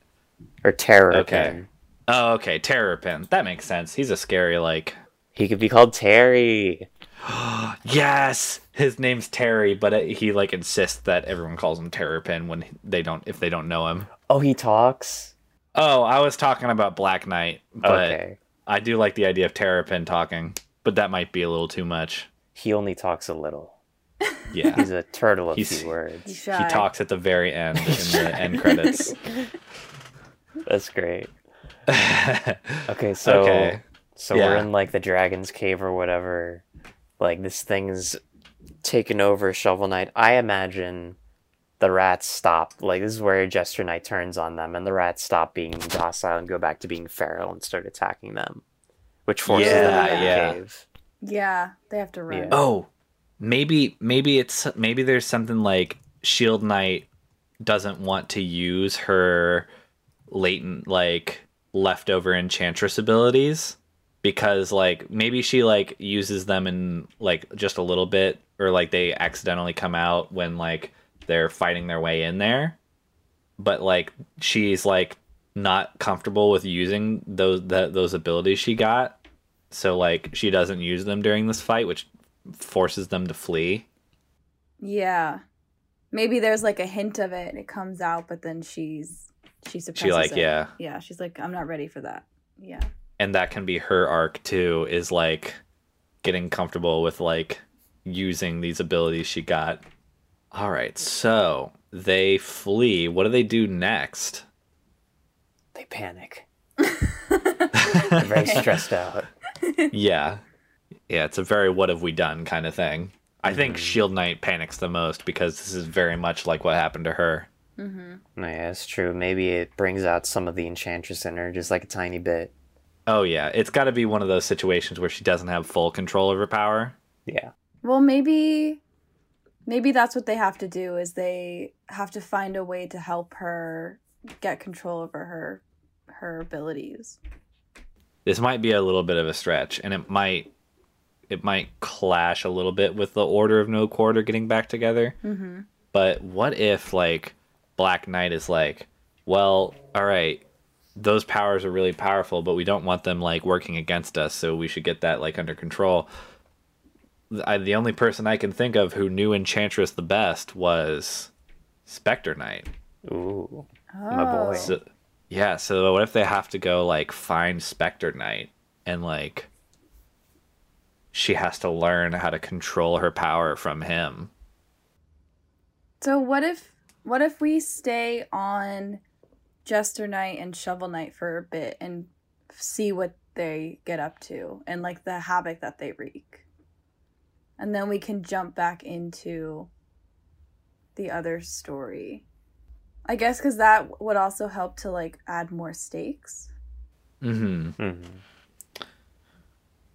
S2: or terrapin
S1: Okay. Oh, okay. Terrapin. That makes sense. He's a scary like.
S2: he could be called terry
S1: Yes, his name's Terry, but uh, he like insists that everyone calls him Terrapin when they don't if they don't know him.
S2: oh he talks
S1: Oh, I was talking about Black Knight, but
S2: okay
S1: I do like the idea of Terrapin talking, but that might be a little too much.
S2: he only talks a little
S1: Yeah.
S2: he's a turtle of
S1: He's-
S2: few words
S1: he talks at the very end in the end credits.
S2: that's great okay so
S1: okay.
S2: So we're in like the dragon's cave or whatever. Like this thing's taken over Shovel Knight. I imagine the rats stop. Like this is where Jester Knight turns on them, and the rats stop being docile and go back to being feral and start attacking them, which forces them
S1: Yeah,
S2: into the
S1: yeah.
S2: cave.
S3: Yeah, they have to run.
S2: Yeah.
S1: Oh, maybe maybe it's maybe there's something like Shield Knight doesn't want to use her latent like leftover enchantress abilities because like maybe she like uses them in like just a little bit or like they accidentally come out when like they're fighting their way in there but like she's like not comfortable with using those that those abilities she got so like she doesn't use them during this fight which forces them to flee
S3: Yeah. Maybe there's like a hint of it. It comes out, but then she's she suppresses she
S1: like,
S3: it.
S1: yeah.
S3: Yeah, she's like, I'm not ready for that. Yeah.
S1: And that can be her arc too is like getting comfortable with like using these abilities she got all right so they flee what do they do next
S2: They panic. They're very stressed out.
S1: yeah yeah it's a very what have we done kind of thing i think
S2: Mhm.
S1: shield knight panics the most because this is very much like what happened to her
S3: Mm-hmm.
S2: Yeah, it's true. Maybe it brings out some of the enchantress in her, just like a tiny bit.
S1: Oh yeah it's got to be one of those situations where she doesn't have full control of her power
S2: Yeah.
S3: Well, maybe maybe that's what they have to do is they have to find a way to help her get control over her her abilities.
S1: this might be a little bit of a stretch and it might it might clash a little bit with the order of no quarter getting back together
S3: Mm-hmm.
S1: but what if like black knight is like well all right those powers are really powerful but we don't want them like working against us so we should get that like under control I, the only person i can think of who knew enchantress the best was specter knight
S2: Ooh. My oh. boy.
S1: so, yeah, so what if they have to go like find Spectre Knight and like she has to learn how to control her power from him.
S3: So what if what if we stay on Jester Knight and Shovel Knight for a bit and see what they get up to and like the havoc that they wreak. And then we can jump back into the other story. I guess cuz that would also help to like add more stakes.
S1: Mm
S2: hmm. Mm-hmm.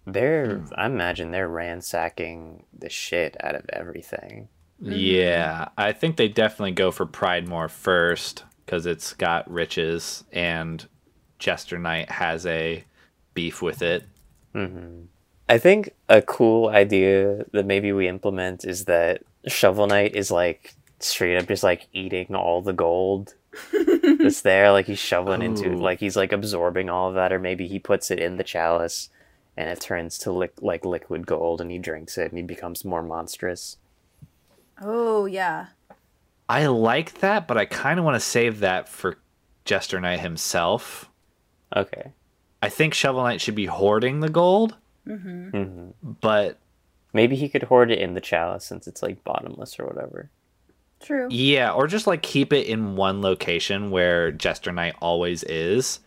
S2: They're, I imagine they're ransacking the shit out of everything.
S1: Yeah, I think they definitely go for Pridemoor first because it's got riches and Jester Knight has a beef with it.
S2: hmm I think a cool idea that maybe we implement is that Shovel Knight is like straight up just like eating all the gold that's there. Like he's shoveling into, like he's like absorbing all of that, or maybe he puts it in the chalice and it turns to li- like liquid gold and he drinks it and he becomes more monstrous.
S3: Oh, yeah.
S1: I like that, but I kind of want to save that for Jester Knight himself.
S2: Okay.
S1: I think Shovel Knight should be hoarding the gold,
S3: Mhm.
S2: hmm
S1: but
S2: Maybe he could hoard it in the chalice since it's like bottomless or whatever.
S3: True.
S1: yeah, or just like keep it in one location where Jester Knight always is.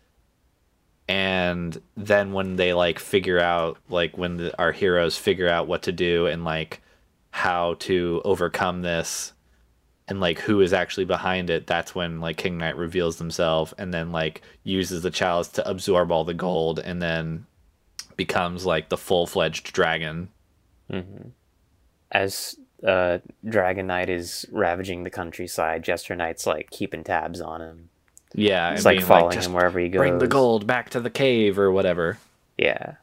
S1: And then when they like figure out, like when the, our heroes figure out what to do and like how to overcome this and like who is actually behind it, that's when like King Knight reveals himself and then like uses the chalice to absorb all the gold and then becomes like the full fledged dragon.
S2: As uh, Dragon Knight is ravaging the countryside, Jester Knight's like keeping tabs on him.
S1: Yeah,
S2: It's like following
S1: "Just
S2: him wherever he goes.
S1: Bring the gold back to the cave or whatever.
S2: Yeah.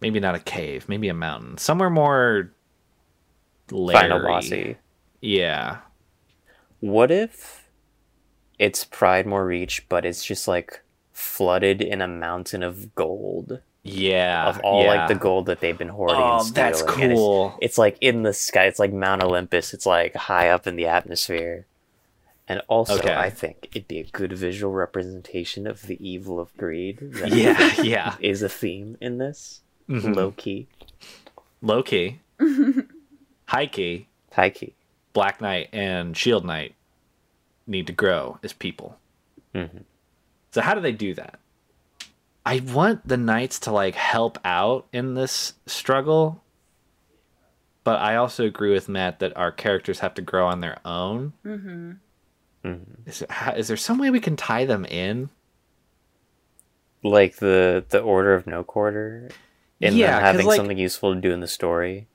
S1: Maybe not a cave, maybe a mountain. Somewhere more
S2: Final bossy.
S1: Yeah.
S2: What if it's Pridemoor Reach, but it's just like flooded in a mountain of gold
S1: Yeah.
S2: of all
S1: yeah.
S2: like the gold that they've been hoarding
S1: Oh,
S2: and
S1: that's
S2: and it's-
S1: cool.
S2: It's, like in the sky. It's like Mount Olympus. It's like high up in the atmosphere. And also,
S1: Okay.
S2: I think it'd be a good visual representation of the evil of greed. that
S1: Yeah, yeah.
S2: is a theme in this.
S1: Mhm.
S2: Low key,
S1: Low key. High key.
S2: high key.
S1: Black Knight and Shield Knight need to grow as people.
S2: Mhm.
S1: So how do they do that? I want the knights to like help out in this struggle, but I also agree with Matt that our characters have to grow on their own.
S3: Mm-hmm.
S1: Is, how- is there some way we can tie them in?
S2: Like the the Order of No Quarter, and
S1: Yeah,
S2: them
S1: 'cause,
S2: having
S1: like-
S2: something useful to do in the story.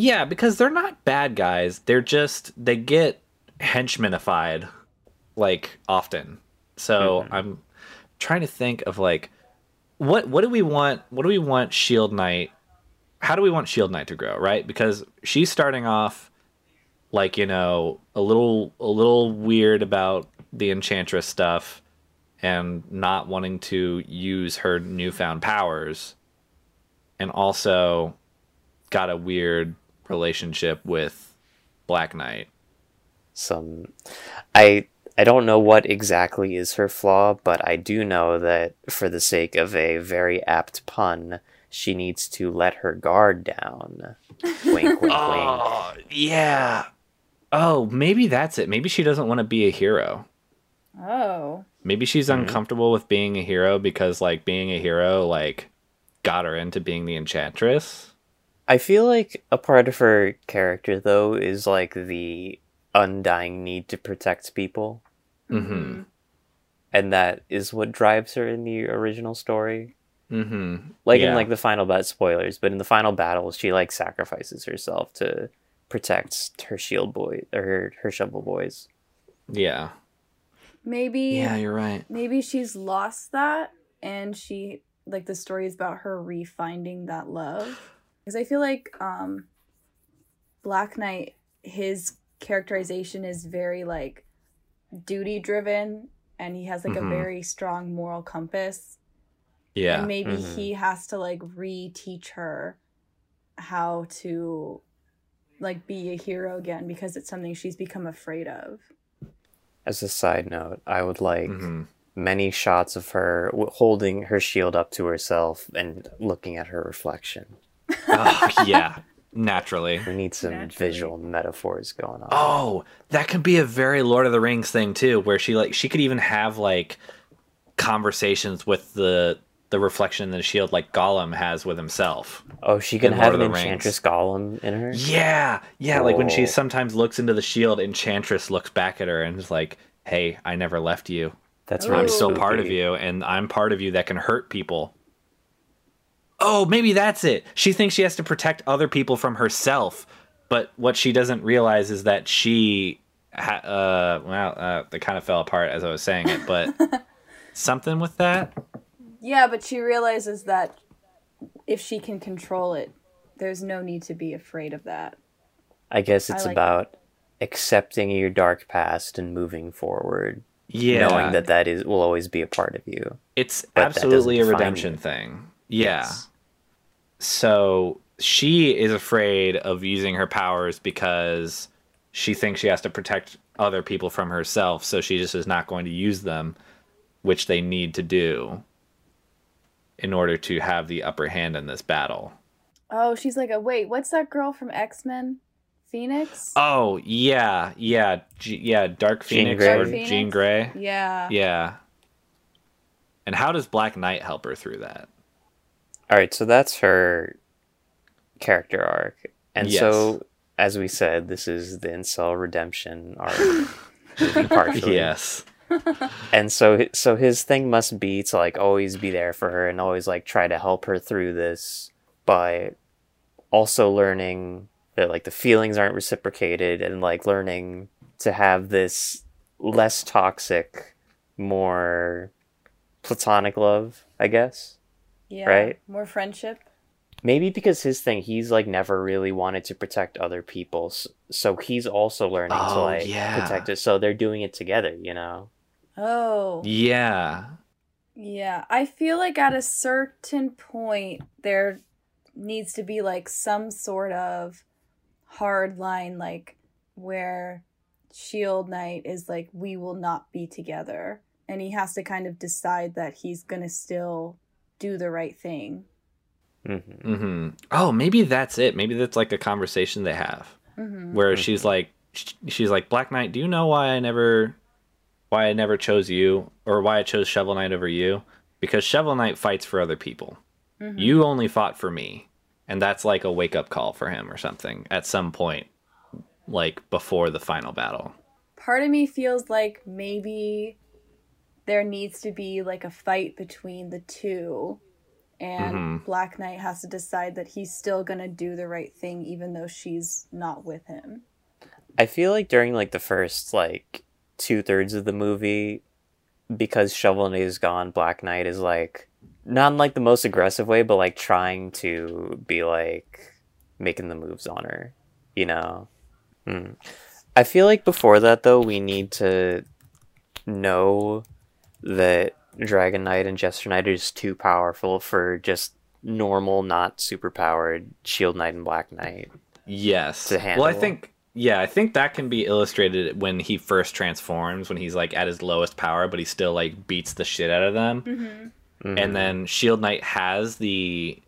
S1: Yeah, because they're not bad guys. They're just they get henchmanified like often. So mm-hmm. I'm trying to think of like what what do we want what do we want Shield Knight how do we want Shield Knight to grow, right? Because she's starting off like, you know, a little a little weird about the enchantress stuff and not wanting to use her newfound powers and also got a weird relationship with Black Knight.
S2: some i i don't know what exactly is her flaw but i do know that for the sake of a very apt pun she needs to let her guard down wink wink wink
S1: Oh, yeah. Oh, maybe that's it. Maybe she doesn't want to be a hero.
S3: Oh.
S1: Maybe she's mm-hmm. uncomfortable with being a hero because like being a hero like got her into being the enchantress.
S2: I feel like a part of her character though is like the undying need to protect people
S1: Mhm.
S2: and that is what drives her in the original story
S1: Mhm.
S2: like
S1: Yeah.
S2: in like the final bat spoilers but in the final battle she like sacrifices herself to protect her shield boy or her, her shovel boys
S1: Yeah.
S3: Maybe
S1: Yeah, you're right.
S3: maybe she's lost that and she like the story is about her refinding that love because i feel like um black knight his characterization is very like duty driven and he has like
S1: Mhm.
S3: a very strong moral compass
S1: Yeah.
S3: and maybe
S2: Mhm.
S3: he has to like reteach her how to like be a hero again because it's something she's become afraid of
S2: as a side note i would like
S1: Mhm.
S2: many shots of her holding her shield up to herself and looking at her reflection
S1: oh, yeah, naturally.
S2: We need some
S3: Naturally.
S2: visual metaphors going on.
S1: Oh, that could be a very Lord of the Rings thing too, where she like she could even have like conversations with the the reflection in the shield like Gollum has with himself.
S2: Oh, she can have an
S1: of the Rings.
S2: enchantress golem in her.
S1: Yeah, yeah, like when she
S2: Oh.
S1: sometimes looks into the shield, Enchantress looks back at her and is like, "Hey, I never left you.
S2: That's right.
S1: I'm still part of you, and I'm part of you that can hurt people." Oh, maybe that's it. She thinks she has to protect other people from herself, but what she doesn't realize is that she, ha- uh, well, uh, they kind of fell apart as I was saying it, but something with that.
S3: Yeah, but she realizes that if she can control it, there's no need to be afraid of that.
S2: I guess it's
S3: like
S2: about accepting your dark past and moving forward,
S1: Yeah,
S2: knowing that that is will always be a part of you.
S1: it's absolutely a redemption
S2: you.
S1: thing. Yeah.
S2: Yes.
S1: So she is afraid of using her powers because she thinks she has to protect other people from herself. So she just is not going to use them, which they need to do in order to have the upper hand in this battle.
S3: Oh, she's like, a wait, what's that girl from X Men? Phoenix?
S1: Oh yeah, yeah, G- yeah. Dark Phoenix
S2: Grey.
S1: or
S3: Phoenix?
S1: Jean Grey.
S3: yeah.
S1: Yeah. And how does Black Knight help her through that?
S2: All right, so that's her character arc, and
S1: Yes.
S2: so as we said, this is the incel redemption arc, partially.
S1: Yes.
S2: and so so his thing must be to like always be there for her and always like try to help her through this by also learning that like the feelings aren't reciprocated and like learning to have this less toxic more platonic love i guess
S3: Yeah.
S2: Right?
S3: More friendship.
S2: maybe because his thing he's like never really wanted to protect other people so he's also learning to
S1: Oh,
S2: like
S1: yeah.
S2: protect it so they're doing it together you know
S3: Oh.
S1: Yeah.
S3: Yeah, I feel like at a certain point there needs to be like some sort of hard line like where Shield Knight is like we will not be together and he has to kind of decide that he's going to still do the right thing.
S2: hmm
S1: hmm Oh, maybe that's it. Maybe that's like a conversation they have
S3: Mhm.
S1: where she's like, she's like, Black Knight, do you know why I never, why I never chose you, or why I chose Shovel Knight over you? Because Shovel Knight fights for other people.
S3: Mhm.
S1: You only fought for me, and that's like a wake up call for him or something at some point, like before the final battle.
S3: Part of me feels like maybe there needs to be like a fight between the two and
S1: Mhm.
S3: Black Knight has to decide that he's still going to do the right thing even though she's not with him.
S2: I feel like during like the first like two thirds of the movie, because Shovel Knight is gone, Black Knight is like not in like the most aggressive way, but like trying to be like making the moves on her, you know. Hmm. I feel like before that though, we need to know that Dragon Knight and Jester Knight are just too powerful for just normal, not super powered Shield Knight and Black Knight.
S1: Yes.
S2: To
S1: Well, I think yeah, I think that can be illustrated when he first transforms, when he's like at his lowest power, but he still like beats the shit out of them.
S2: Mhm.
S1: And then Shield Knight has the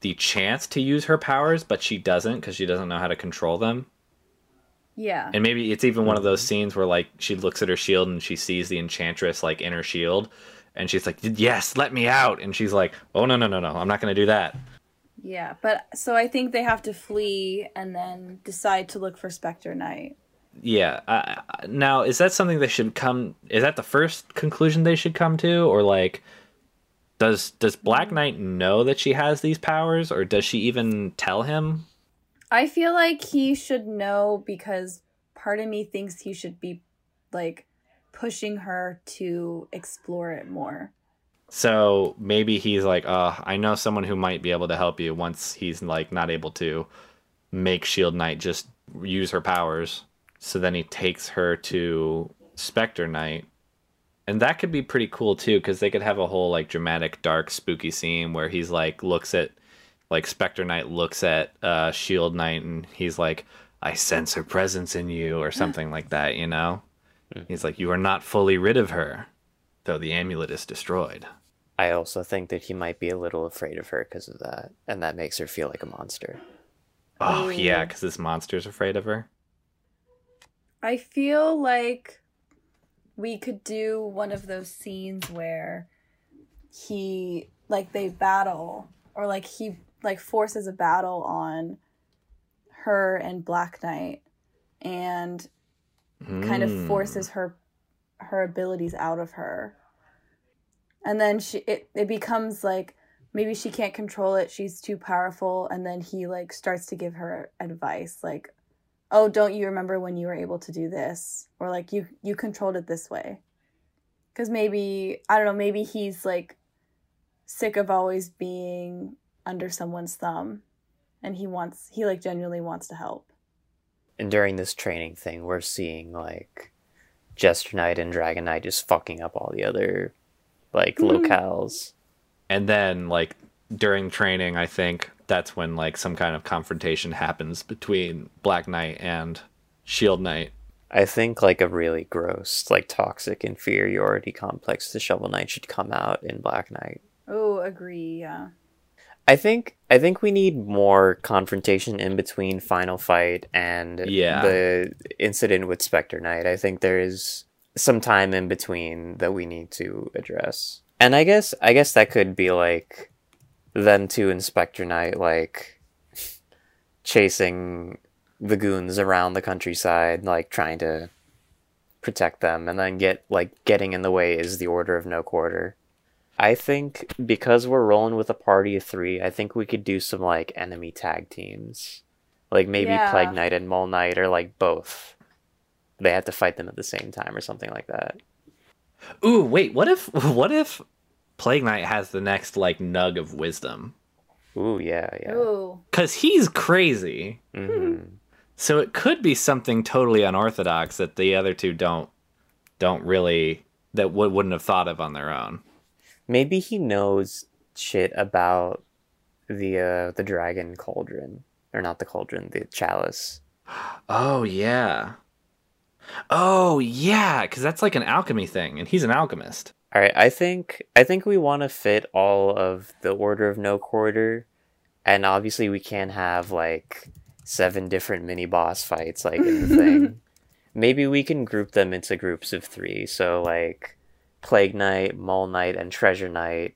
S1: the chance to use her powers, but she doesn't because she doesn't know how to control them.
S3: Yeah.
S1: And maybe it's even one of those scenes where like she looks at her shield and she sees the enchantress like in her shield, and she's like, "Yes, let me out!" And she's like, "Oh no, no, no, no, I'm not gonna do that."
S3: Yeah, but so I think they have to flee and then decide to look for Spectre Knight.
S1: Yeah. Uh, now, is that something they should come? Is that the first conclusion they should come to, or like, does does Black Knight know that she has these powers, or does she even tell him?
S3: I feel like he should know because part of me thinks he should be like pushing her to explore it more.
S1: So maybe he's like, uh, I know someone who might be able to help you once he's like not able to make Shield Knight just use her powers. So then he takes her to Spectre Knight. And that could be pretty cool too, because they could have a whole like dramatic, dark, spooky scene where he's like looks at like Spectre Knight looks at uh Shield Knight and he's like, I sense her presence in you or something like that, you know? He's like, You are not fully rid of her, though the amulet is destroyed.
S2: I also think that he might be a little afraid of her because of that, and that makes her feel like a monster.
S1: Oh,
S3: Ooh.
S1: yeah, because this monster's afraid of her.
S3: I feel like we could do one of those scenes where he like they battle or like he like forces a battle on her and Black Knight and kind of
S1: Mm.
S3: forces her her abilities out of her. And then she it, it becomes like maybe she can't control it, she's too powerful, and then he like starts to give her advice like oh don't you remember when you were able to do this or like you you controlled it this way because maybe i don't know maybe he's like sick of always being under someone's thumb and he wants he like genuinely wants to help
S2: And during this training thing, we're seeing like Jester Knight and Dragon Knight just fucking up all the other like mm-hmm. locales.
S1: And then, like, during training, I think that's when, like, some kind of confrontation happens between Black Knight and Shield Knight.
S2: I think like a really gross, like toxic inferiority complex to Shovel Knight should come out in Black Knight.
S3: oh agree yeah
S2: I think I think we need more confrontation in between final fight and
S1: Yeah.
S2: the incident with Spectre Knight. I think there is some time in between that we need to address. And I guess I guess that could be like them two and Spectre Knight like chasing the goons around the countryside, like trying to protect them and then get like getting in the way is the order of no quarter. I think because we're rolling with a party of three, I think we could do some like enemy tag teams. Like maybe
S3: Yeah.
S2: Plague Knight and Mole Knight or like both. They have to fight them at the same time or something like that.
S1: Ooh, wait, what if what if Plague Knight has the next like nug of wisdom?
S2: Ooh, yeah, yeah.
S3: oh
S1: Cause he's crazy.
S2: hmm
S1: So it could be something totally unorthodox that the other two don't don't really that w- wouldn't have thought of on their own.
S2: Maybe he knows shit about the uh the dragon cauldron. Or not the cauldron, the chalice.
S1: Oh yeah. Oh yeah, because that's like an alchemy thing, and he's an alchemist.
S2: All right, I think I think we want to fit all of the order of no quarter, and obviously we can't have like seven different mini boss fights like in the thing. Maybe we can group them into groups of three. So like Plague Knight, Mole Knight, and Treasure Knight,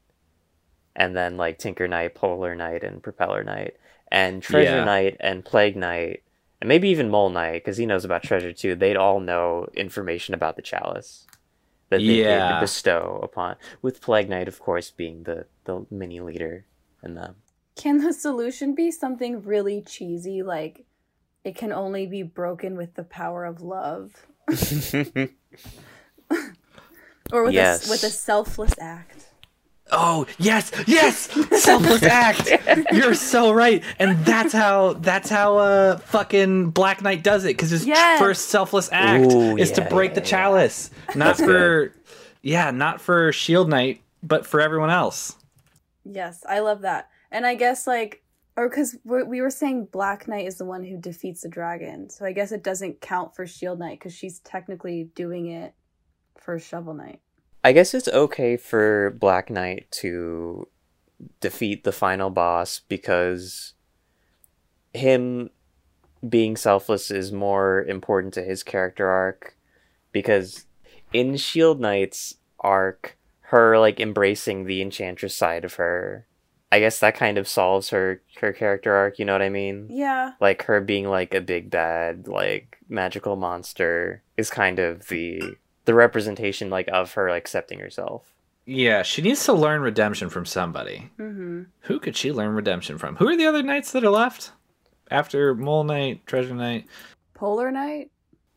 S2: and then like Tinker Knight, Polar Knight, and Propeller Knight, and Treasure
S1: Yeah.
S2: Knight and Plague Knight, and maybe even Mole Knight because he knows about treasure too. They'd all know information about the chalice that they
S1: Yeah.
S2: could bestow upon. With Plague Knight, of course, being the the mini leader in them.
S3: can the solution be something really cheesy like it can only be broken with the power of love or with
S2: Yes.
S3: a with a selfless act
S1: Oh yes, yes, selfless act. You're so right, and that's how that's how uh fucking Black Knight does it because his
S3: Yes.
S1: first selfless act
S2: Ooh,
S1: is to break
S2: yeah,
S1: the
S2: yeah.
S1: chalice, not
S2: That's
S1: for yeah, not for Shield Knight, but for everyone else.
S3: Yes, I love that. And I guess like or cuz we were saying Black Knight is the one who defeats the dragon. So I guess it doesn't count for Shield Knight cuz she's technically doing it for Shovel Knight.
S2: I guess it's okay for Black Knight to defeat the final boss because him being selfless is more important to his character arc because in Shield Knight's arc her like embracing the enchantress side of her I guess that kind of solves her her character arc, you know what I mean?
S3: Yeah.
S2: Like her being like a big bad like magical monster is kind of the the representation like of her accepting herself.
S1: Yeah, she needs to learn redemption from somebody.
S3: Mhm.
S1: Who could she learn redemption from? Who are the other knights that are left after Mole Knight, Treasure Knight?
S3: Polar Knight?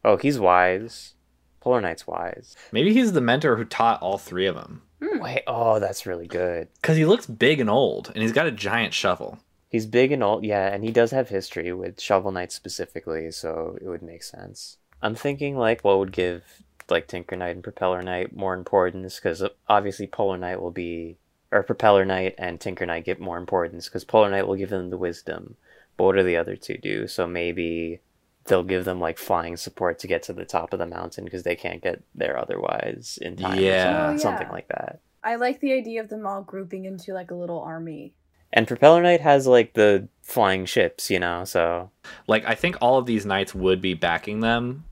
S2: Oh, he's wise. Polar Knight's wise.
S1: Maybe he's the mentor who taught all three of them.
S2: Wait, oh, that's really good.
S1: Because he looks big and old, and he's got a giant shovel.
S2: He's big and old, yeah, and he does have history with Shovel Knight specifically, so it would make sense. I'm thinking like what would give like Tinker Knight and Propeller Knight more importance because uh, obviously Polar Knight will be or Propeller Knight and Tinker Knight get more importance because Polar Knight will give them the wisdom. But what do the other two do? So maybe they'll give them like flying support to get to the top of the mountain because they can't get there otherwise in time.
S1: Yeah.
S2: something,
S3: Oh,
S2: something like that.
S3: I like the idea of them all grouping into like a little army.
S2: And Propeller Knight has like the flying ships, you know, so
S1: Like I think all of these knights would be backing them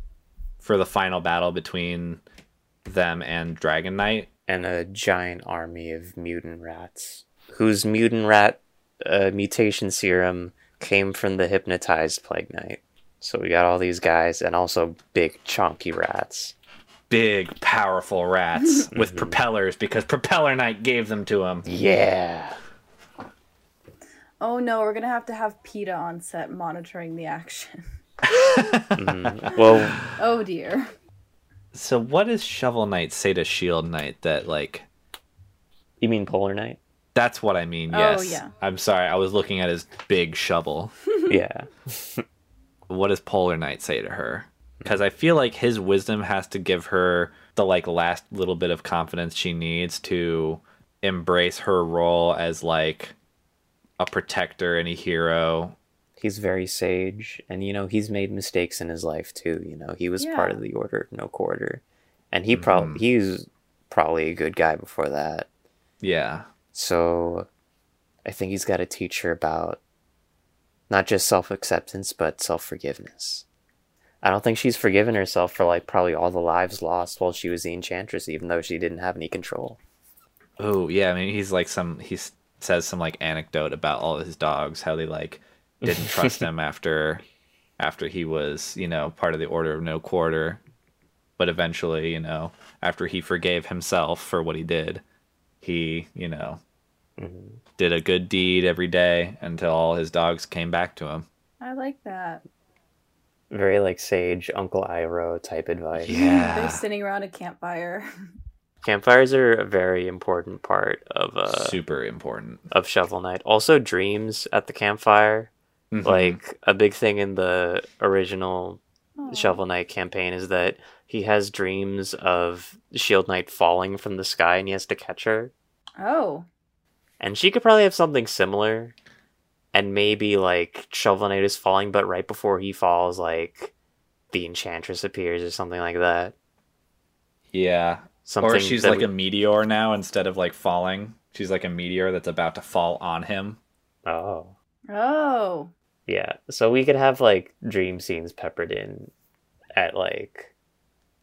S1: for the final battle between them and Dragon Knight.
S2: and a giant army of mutant rats whose mutant rat uh, mutation serum came from the hypnotized plague knight. So we got all these guys and also big chunky rats.
S1: Big, powerful rats with propellers because Propeller Knight gave them to him.
S2: Yeah.
S3: Oh no, we're gonna have to have PETA on set monitoring the action. Mm-hmm.
S2: Well,
S3: Oh dear.
S1: So what does Shovel Knight say to Shield Knight that like
S2: you mean Polar Knight?
S1: that's what I mean, Yes.
S3: Oh,
S1: yes.
S3: yeah.
S1: I'm sorry, I was looking at his big shovel.
S2: yeah.
S1: what does Polar Knight say to her? Because I feel like his wisdom has to give her the like last little bit of confidence she needs to embrace her role as like a protector and a hero.
S2: He's very sage and you know, he's made mistakes in his life too, you know. He was part of the Order of No Quarter. And he probably mm-hmm. he was probably a good guy before that.
S1: Yeah.
S2: So I think he's got to teach her about not just self acceptance, but self forgiveness. I don't think she's forgiven herself for like probably all the lives lost while she was the Enchantress, even though she didn't have any control.
S1: Oh yeah, I mean he's like some he says some like anecdote about all his dogs, how they like didn't trust him after after he was you know part of the Order of No Quarter, but eventually you know after he forgave himself for what he did, he you know did a good deed every day until all his dogs came back to him.
S3: I like that.
S2: Very like sage Uncle Iroh type advice. Yeah.
S3: They're sitting around a campfire.
S2: Campfires are a very important part of uh
S1: super important.
S2: of Shovel Knight. Also dreams at the campfire. Mm-hmm. Like a big thing in the original Shovel Knight campaign is that he has dreams of Shield Knight falling from the sky and he has to catch her.
S3: Oh.
S2: And she could probably have something similar. And maybe like Shovel Knight is falling, but right before he falls, like the Enchantress appears or something like that.
S1: Yeah.
S2: Something
S1: or she's like
S2: we-
S1: a meteor now instead of like falling. She's like a meteor that's about to fall on him.
S2: Oh.
S3: Oh.
S2: Yeah. So we could have like dream scenes peppered in at like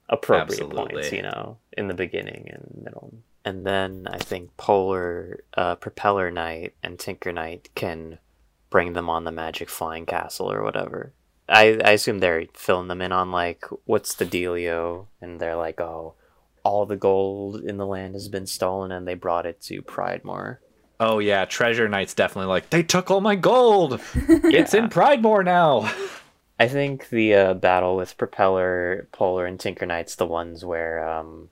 S2: appropriate points, you know, in the beginning and middle. And then I think Polar uh, Propeller Knight and Tinker Knight can bring them on the magic flying castle or whatever. I, I assume they're filling them in on like what's the dealio and they're like, Oh, all the gold in the land has been stolen and they brought it to Pridemoor.
S1: Oh yeah, Treasure Knight's definitely like they took all my gold. It's in Pridemoor now.
S2: I think the uh, battle with Propeller, Polar, and Tinker Knight's the ones where, um,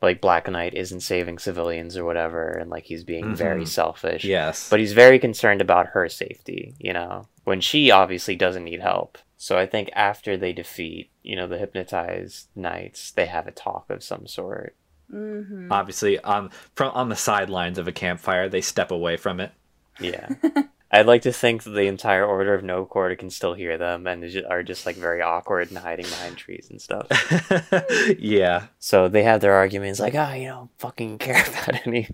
S2: like Black Knight isn't saving civilians or whatever, and like he's being very selfish.
S1: Yes.
S2: But he's very concerned about her safety, you know, when she obviously doesn't need help. So I think after they defeat, you know, the hypnotized knights, they have a talk of some sort.
S1: Obviously on from on the sidelines of a campfire, they step away from it.
S2: Yeah. I'd like to think that the entire Order of No Quarter can still hear them and is- are just like very awkward and hiding behind trees and stuff.
S1: yeah.
S2: So they have their arguments like, ah, you don't fucking care about any.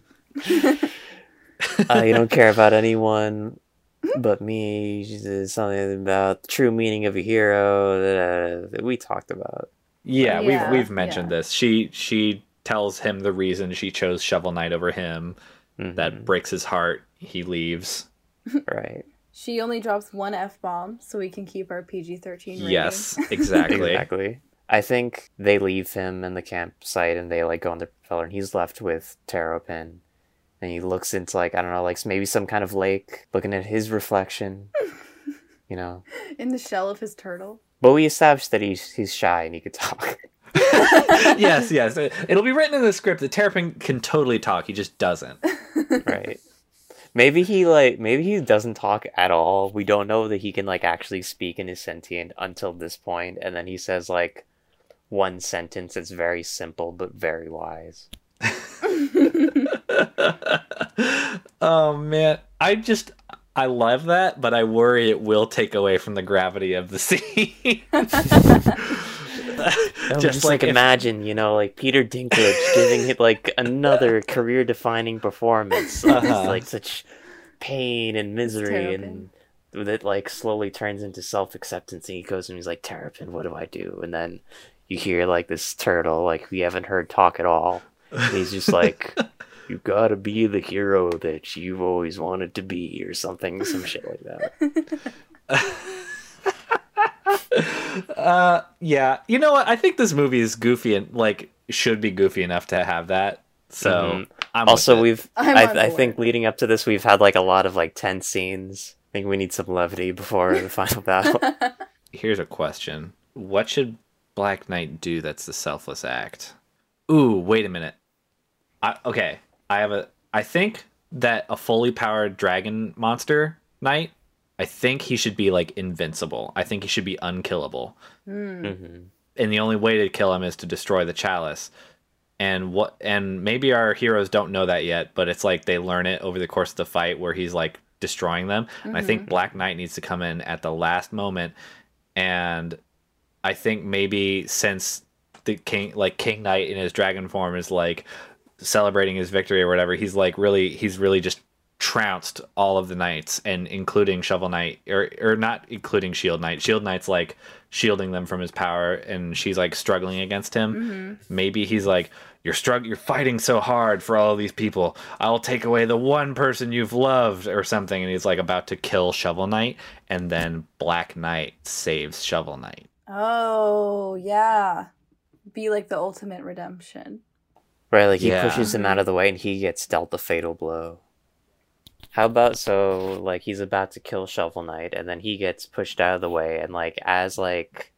S2: uh, you don't care about anyone but me. There's something about the true meaning of a hero that, uh, that we talked about.
S1: Yeah,
S3: Yeah,
S1: we've we've mentioned
S3: yeah.
S1: this. She she tells him the reason she chose Shovel Knight over him. That mm-hmm. breaks his heart. He leaves.
S2: Right.
S3: She only drops one F bomb, so we can keep our PG 13 rating.
S1: Yes, exactly.
S2: Exactly. I think they leave him in the campsite and they like go on the propeller and he's left with Terrapin. And he looks into like, I don't know, like maybe some kind of lake, looking at his reflection. you know.
S3: In the shell of his turtle.
S2: But we established that he's he's shy and he could talk.
S1: yes, yes. It'll be written in the script that Terrapin can totally talk. He just doesn't.
S2: right. Maybe he like maybe he doesn't talk at all. We don't know that he can like actually speak and is sentient until this point, and then he says like one sentence that's very simple but very wise.
S1: Oh man, I just I love that, but I worry it will take away from the gravity of the scene.
S2: No, just, like,
S1: if-
S2: imagine, you know, like Peter Dinklage giving it like another career-defining performance.
S1: Uh-huh.
S2: like such pain and misery, and that like slowly turns into self-acceptance. And he goes and he's like, "Terrapin, what do I do?" And then you hear like this turtle, like we haven't heard talk at all. And he's just like, "You gotta be the hero that you've always wanted to be," or something, some shit like that.
S1: Uh, yeah. You know what? I think this movie is goofy and like should be goofy enough to have that. So
S2: Mhm.
S1: I'm
S2: also, we've
S3: I'm
S2: I, I think leading up to this, we've had like a lot of like tense scenes. I think we need some levity before the final battle.
S1: here's a question: What should Black Knight do? That's the selfless act. Ooh, wait a minute. I, okay, I have a. I think that a fully powered dragon monster knight. I think he should be like invincible. I think he should be unkillable.
S2: Mhm.
S1: and the only way to kill him is to destroy the chalice and what and maybe our heroes don't know that yet but it's like they learn it over the course of the fight where he's like destroying them and i think black knight needs to come in at the last moment and i think maybe since the king like king knight in his dragon form is like celebrating his victory or whatever he's like really he's really just trounced all of the knights and including shovel knight or or not including shield knight. Shield knight's like shielding them from his power and she's like struggling against him. Mm-hmm. Maybe he's like you're strugg- you're fighting so hard for all of these people. I'll take away the one person you've loved or something and he's like about to kill shovel knight and then black knight saves shovel knight.
S3: Oh, yeah. Be like the ultimate redemption.
S2: Right, like he
S1: Yeah.
S2: pushes him out of the way and he gets dealt the fatal blow. How about so like he's about to kill Shovel Knight and then he gets pushed out of the way and like as like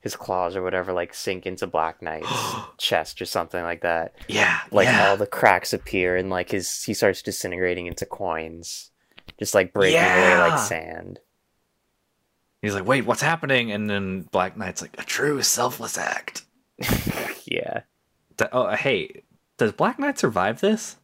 S2: his claws or whatever like sink into Black Knight's chest or something like that.
S1: yeah
S2: Like
S1: yeah.
S2: all the cracks appear and like his he starts disintegrating into coins. Just like breaking away like sand.
S1: he's like wait what's happening and then black knight's like a true selfless act
S2: Yeah.
S1: Th- oh hey does black knight survive this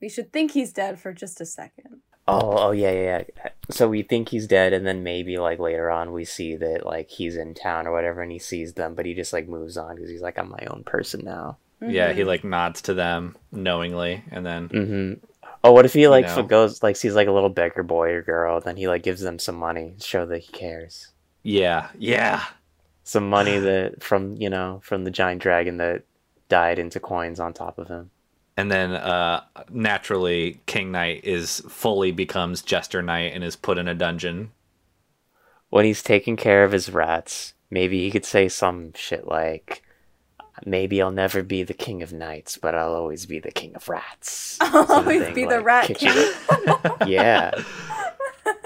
S3: We should think he's dead for just a second.
S2: Oh, oh yeah, yeah, yeah. So we think he's dead, and then maybe like later on we see that like he's in town or whatever, and he sees them, but he just like moves on because he's like, I'm my own person now.
S1: Yeah,
S3: Mm-hmm.
S1: he like nods to them knowingly, and then
S2: Mm-hmm. Oh, what if he like
S1: know.
S2: goes like sees like a little beggar boy or girl, then he like gives them some money, to show that he cares.
S1: yeah, yeah,
S2: Some money that from you know from the giant dragon that died into coins on top of him.
S1: and then uh naturally King Knight is fully becomes Jester Knight and is put in a dungeon.
S2: When he's taking care of his rats, maybe he could say some shit like. Maybe I'll never be the king of knights, but I'll always be the king of rats.
S3: I'll always
S2: thing,
S3: be the rat
S2: kick you-
S3: king.
S2: yeah.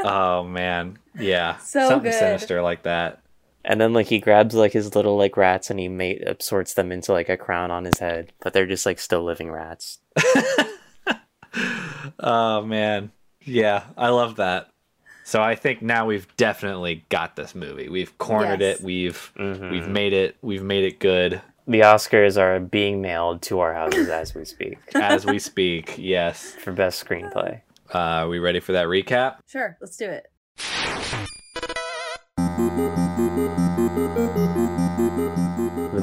S1: Oh man, yeah,
S3: So
S1: something
S3: good.
S1: sinister like that.
S2: And then like he grabs like his little like rats and he mate sorts them into like a crown on his head, but they're just like still living rats.
S1: Oh man, yeah, I love that. So I think now we've definitely got this movie. We've cornered
S3: Yes.
S1: it. We've
S2: Mhm.
S1: we've made it. We've made it good
S2: The Oscars are being mailed to our houses as we speak
S1: as we speak. Yes.
S2: for best screenplay.
S1: Uh, are we ready for that recap?
S3: Sure, let's do it.
S2: The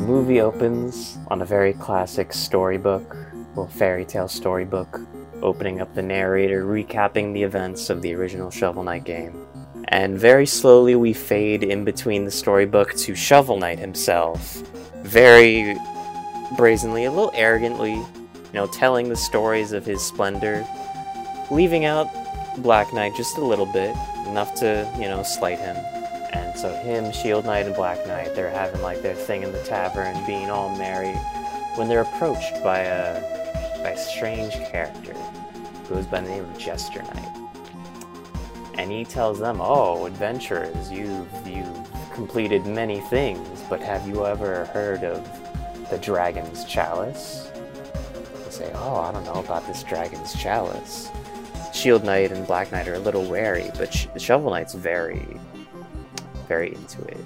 S2: movie opens on a very classic storybook, well, fairy tale storybook, opening up the narrator recapping the events of the original Shovel Knight game. And very slowly we fade in between the storybook to Shovel Knight himself, very brazenly, a little arrogantly, you know, telling the stories of his splendor, leaving out Black Knight just a little bit, enough to, you know, slight him. And so him, Shield Knight, and Black Knight, they're having like their thing in the tavern, being all merry, when they're approached by a by a strange character who goes by the name of Jester Knight. And he tells them, "Oh, adventurers, you've you've completed many things, but have you ever heard of the Dragon's Chalice?" They say, "Oh, I don't know about this Dragon's Chalice." Shield Knight and Black Knight are a little wary, but Sh- Shovel Knight's very, very into it,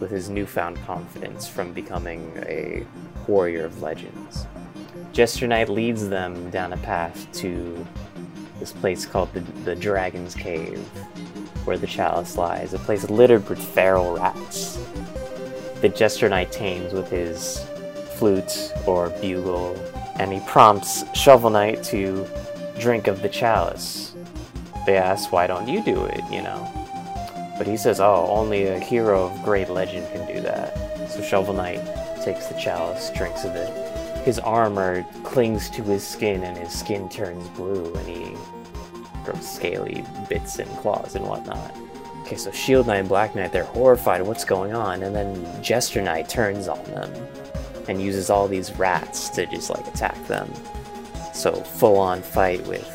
S2: with his newfound confidence from becoming a warrior of legends. Jester Knight leads them down a path to this place called the, the Dragon's Cave, where the chalice lies, a place littered with feral rats. that Jester Knight tames with his flute or bugle, and he prompts Shovel Knight to drink of the chalice. They ask, why don't you do it, you know? But he says, oh, only a hero of great legend can do that. So Shovel Knight takes the chalice, drinks of it. His armor clings to his skin and his skin turns blue and he grows scaly bits and claws and whatnot. Okay, so Shield Knight and Black Knight, they're horrified what's going on, and then Jester Knight turns on them and uses all these rats to just like attack them. So full on fight with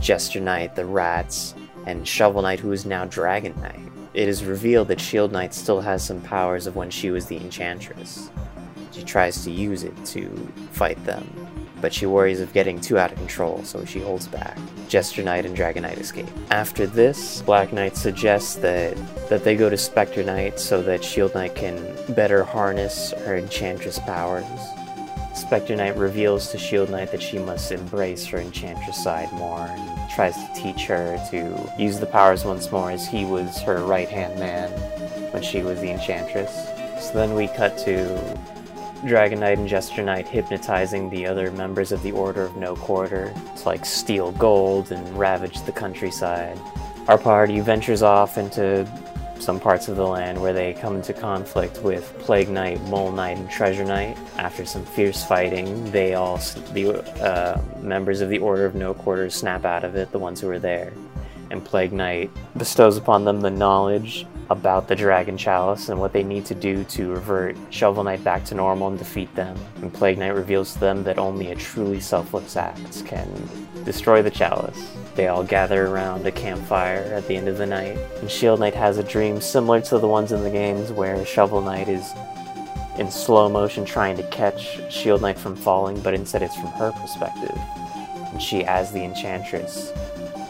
S2: Jester Knight, the rats, and Shovel Knight, who is now Dragon Knight. It is revealed that Shield Knight still has some powers of when she was the Enchantress. She tries to use it to fight them, but she worries of getting too out of control, so she holds back. Jester Knight and Dragon Knight escape. After this, Black Knight suggests that, that they go to Spectre Knight so that Shield Knight can better harness her Enchantress powers. Spectre Knight reveals to Shield Knight that she must embrace her Enchantress side more tries to teach her to use the powers once more as he was her right hand man when she was the Enchantress. So then we cut to Dragon Knight and Jester Knight hypnotizing the other members of the Order of No Quarter to like steal gold and ravage the countryside. Our party ventures off into some parts of the land where they come into conflict with Plague Knight, Mole Knight, and Treasure Knight. After some fierce fighting, they all, the uh, members of the Order of No Quarters, snap out of it, the ones who were there. And Plague Knight bestows upon them the knowledge about the Dragon Chalice and what they need to do to revert Shovel Knight back to normal and defeat them. And Plague Knight reveals to them that only a truly selfless act can destroy the Chalice. They all gather around a campfire at the end of the night, and Shield Knight has a dream similar to the ones in the games where Shovel Knight is in slow motion trying to catch Shield Knight from falling, but instead it's from her perspective. And she, as the Enchantress,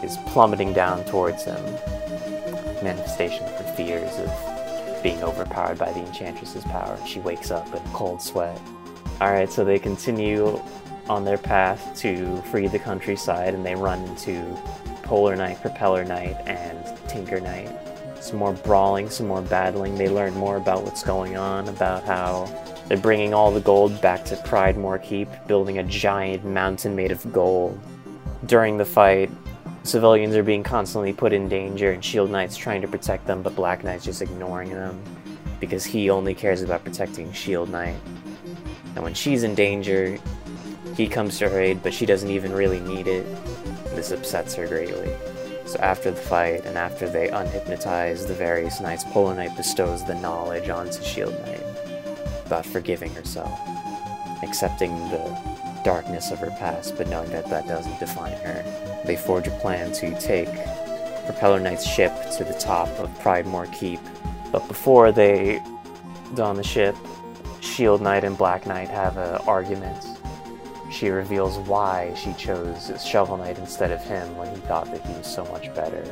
S2: is plummeting down towards him. Manifestation of her fears of being overpowered by the Enchantress's power. She wakes up in cold sweat. Alright, so they continue on their path to free the countryside and they run into Polar Knight, Propeller Knight, and Tinker Knight. Some more brawling, some more battling. They learn more about what's going on, about how they're bringing all the gold back to Pridemoor Keep, building a giant mountain made of gold. During the fight, civilians are being constantly put in danger, and Shield Knight's trying to protect them, but Black Knight's just ignoring them because he only cares about protecting Shield Knight. And when she's in danger, he comes to her aid, but she doesn't even really need it. This upsets her greatly. So after the fight, and after they unhypnotize the various knights, Polar Knight bestows the knowledge onto Shield Knight about forgiving herself, accepting the darkness of her past, but knowing that that doesn't define her. They forge a plan to take Propeller Knight's ship to the top of Pridemoor Keep. But before they don the ship, Shield Knight and Black Knight have an argument. She reveals why she chose Shovel Knight instead of him when he thought that he was so much better.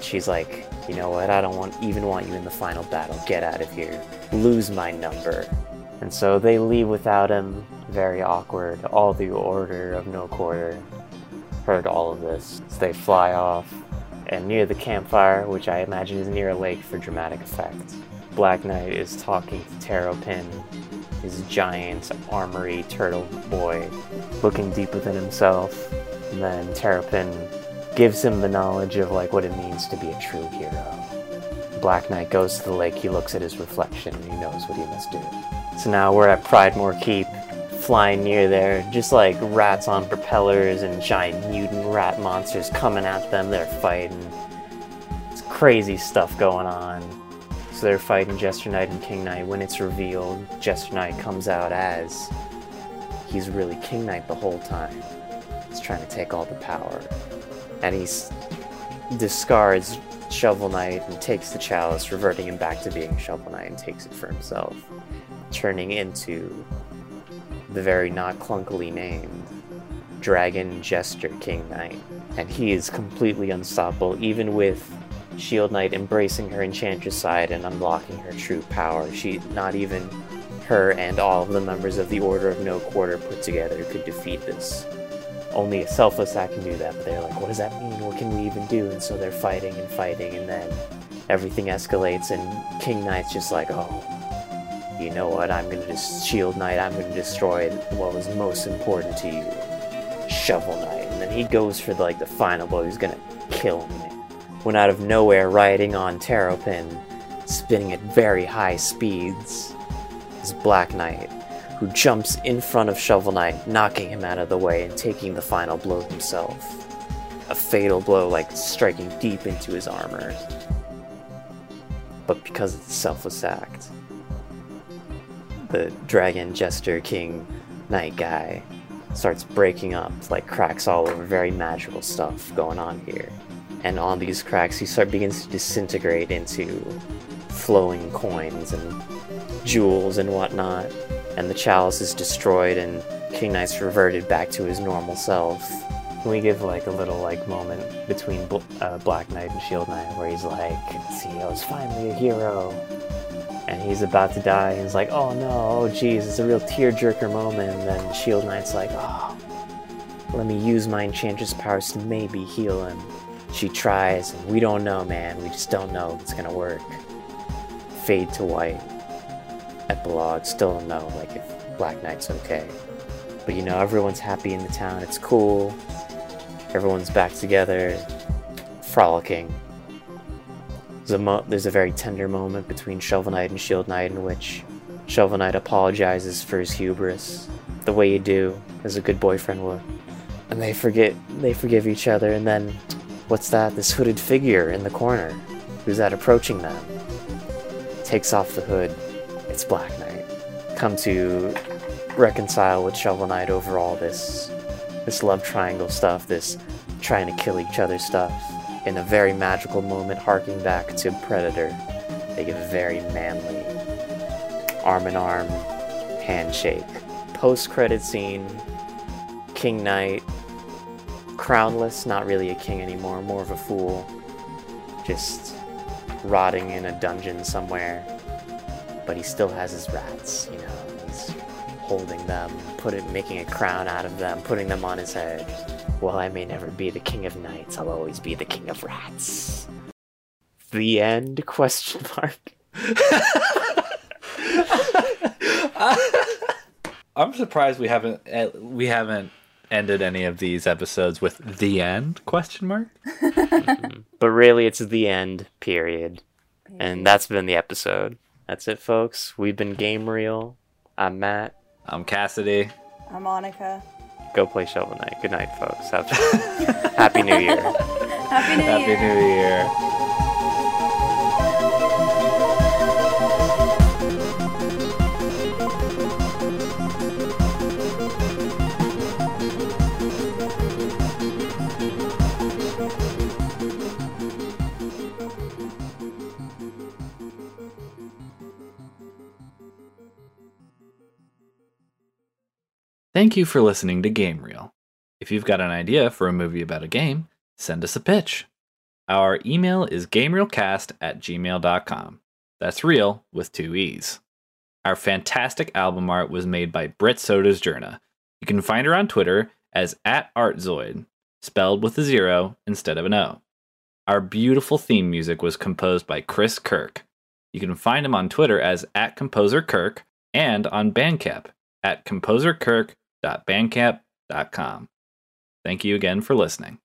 S2: She's like, you know what, I don't want even want you in the final battle. Get out of here. Lose my number. And so they leave without him, very awkward. All the Order of No Quarter heard all of this. So they fly off, and near the campfire, which I imagine is near a lake for dramatic effect, Black Knight is talking to Terrapin, his giant armory turtle boy, looking deep within himself. And then Terrapin gives him the knowledge of like what it means to be a true hero. Black Knight goes to the lake, he looks at his reflection, and he knows what he must do. So now we're at Pridemoor Keep, flying near there, just like rats on propellers and giant mutant rat monsters coming at them. They're fighting. It's crazy stuff going on. So they're fighting Jester Knight and King Knight. When it's revealed, Jester Knight comes out as he's really King Knight the whole time. He's trying to take all the power. And he discards Shovel Knight and takes the chalice, reverting him back to being Shovel Knight and takes it for himself, turning into the very not clunkily named Dragon Jester King Knight. And he is completely unstoppable, even with Shield Knight embracing her Enchantress side and unlocking her true power. She, not even her and all of the members of the Order of No Quarter put together could defeat this. Only a selfless act can do that, but they're like, what does that mean? What can we even do? And so they're fighting and fighting, and then everything escalates, and King Knight's just like, oh, you know what? I'm gonna just Shield Knight. I'm gonna destroy what was most important to you, Shovel Knight. And then he goes for like the final blow. He's gonna kill me. When out of nowhere, riding on Terrapin, spinning at very high speeds, is Black Knight, who jumps in front of Shovel Knight, knocking him out of the way and taking the final blow himself. A fatal blow, like striking deep into his armor. But because it's selfless act, the Dragon Jester King Knight guy starts breaking up, like cracks all over, very magical stuff going on here. And on these cracks, he start begins to disintegrate into flowing coins and jewels and whatnot. And the chalice is destroyed, and King Knight's reverted back to his normal self. Can we give like a little like moment between Bl- uh, Black Knight and Shield Knight where he's like, "See, I was finally a hero," and he's about to die. And he's like, "Oh no, oh geez, it's a real tearjerker moment." And then Shield Knight's like, "Oh, let me use my Enchantress powers to maybe heal him." She tries, and we don't know, man. We just don't know if it's gonna work. Fade to white. Epilogue. Still don't know, like if Black Knight's okay. But you know, everyone's happy in the town. It's cool. Everyone's back together, frolicking. There's a, mo- there's a very tender moment between Shovel Knight and Shield Knight in which Shovel Knight apologizes for his hubris, the way you do, as a good boyfriend would. And they forget, they forgive each other, and then, what's that? This hooded figure in the corner. Who's that approaching them? Takes off the hood. It's Black Knight. Come to reconcile with Shovel Knight over all this this love triangle stuff, this trying to kill each other stuff. In a very magical moment, harking back to Predator, they a very manly arm in arm handshake. Post credit scene, King Knight, crownless, not really a king anymore, more of a fool, just rotting in a dungeon somewhere. But he still has his rats, you know. He's holding them, put it, making a crown out of them, putting them on his head. While I may never be the king of knights, I'll always be the king of rats. The end? Question mark.
S1: I'm surprised we haven't eh, we haven't ended any of these episodes with the end question mark.
S2: But really, it's the end, period. And that's been the episode. That's it, folks. We've been Game Reel. I'm Matt.
S1: I'm Cassidy.
S3: I'm Monica.
S2: Go play Shovel Knight. Good night, folks. Have Happy New Year.
S3: Happy New
S1: Happy
S3: Year.
S1: New Year. Thank you for listening to Game Reel. If you've got an idea for a movie about a game, send us a pitch. Our email is gamereelcast at gmail.com. That's real with two E's. Our fantastic album art was made by Britt Soda's Journa. You can find her on Twitter as at Artzoid, spelled with a zero instead of an O. Our beautiful theme music was composed by Chris Kirk. You can find him on Twitter as at Composer Kirk and on Bandcamp at composerkirk.bandcamp.com. Thank you again for listening.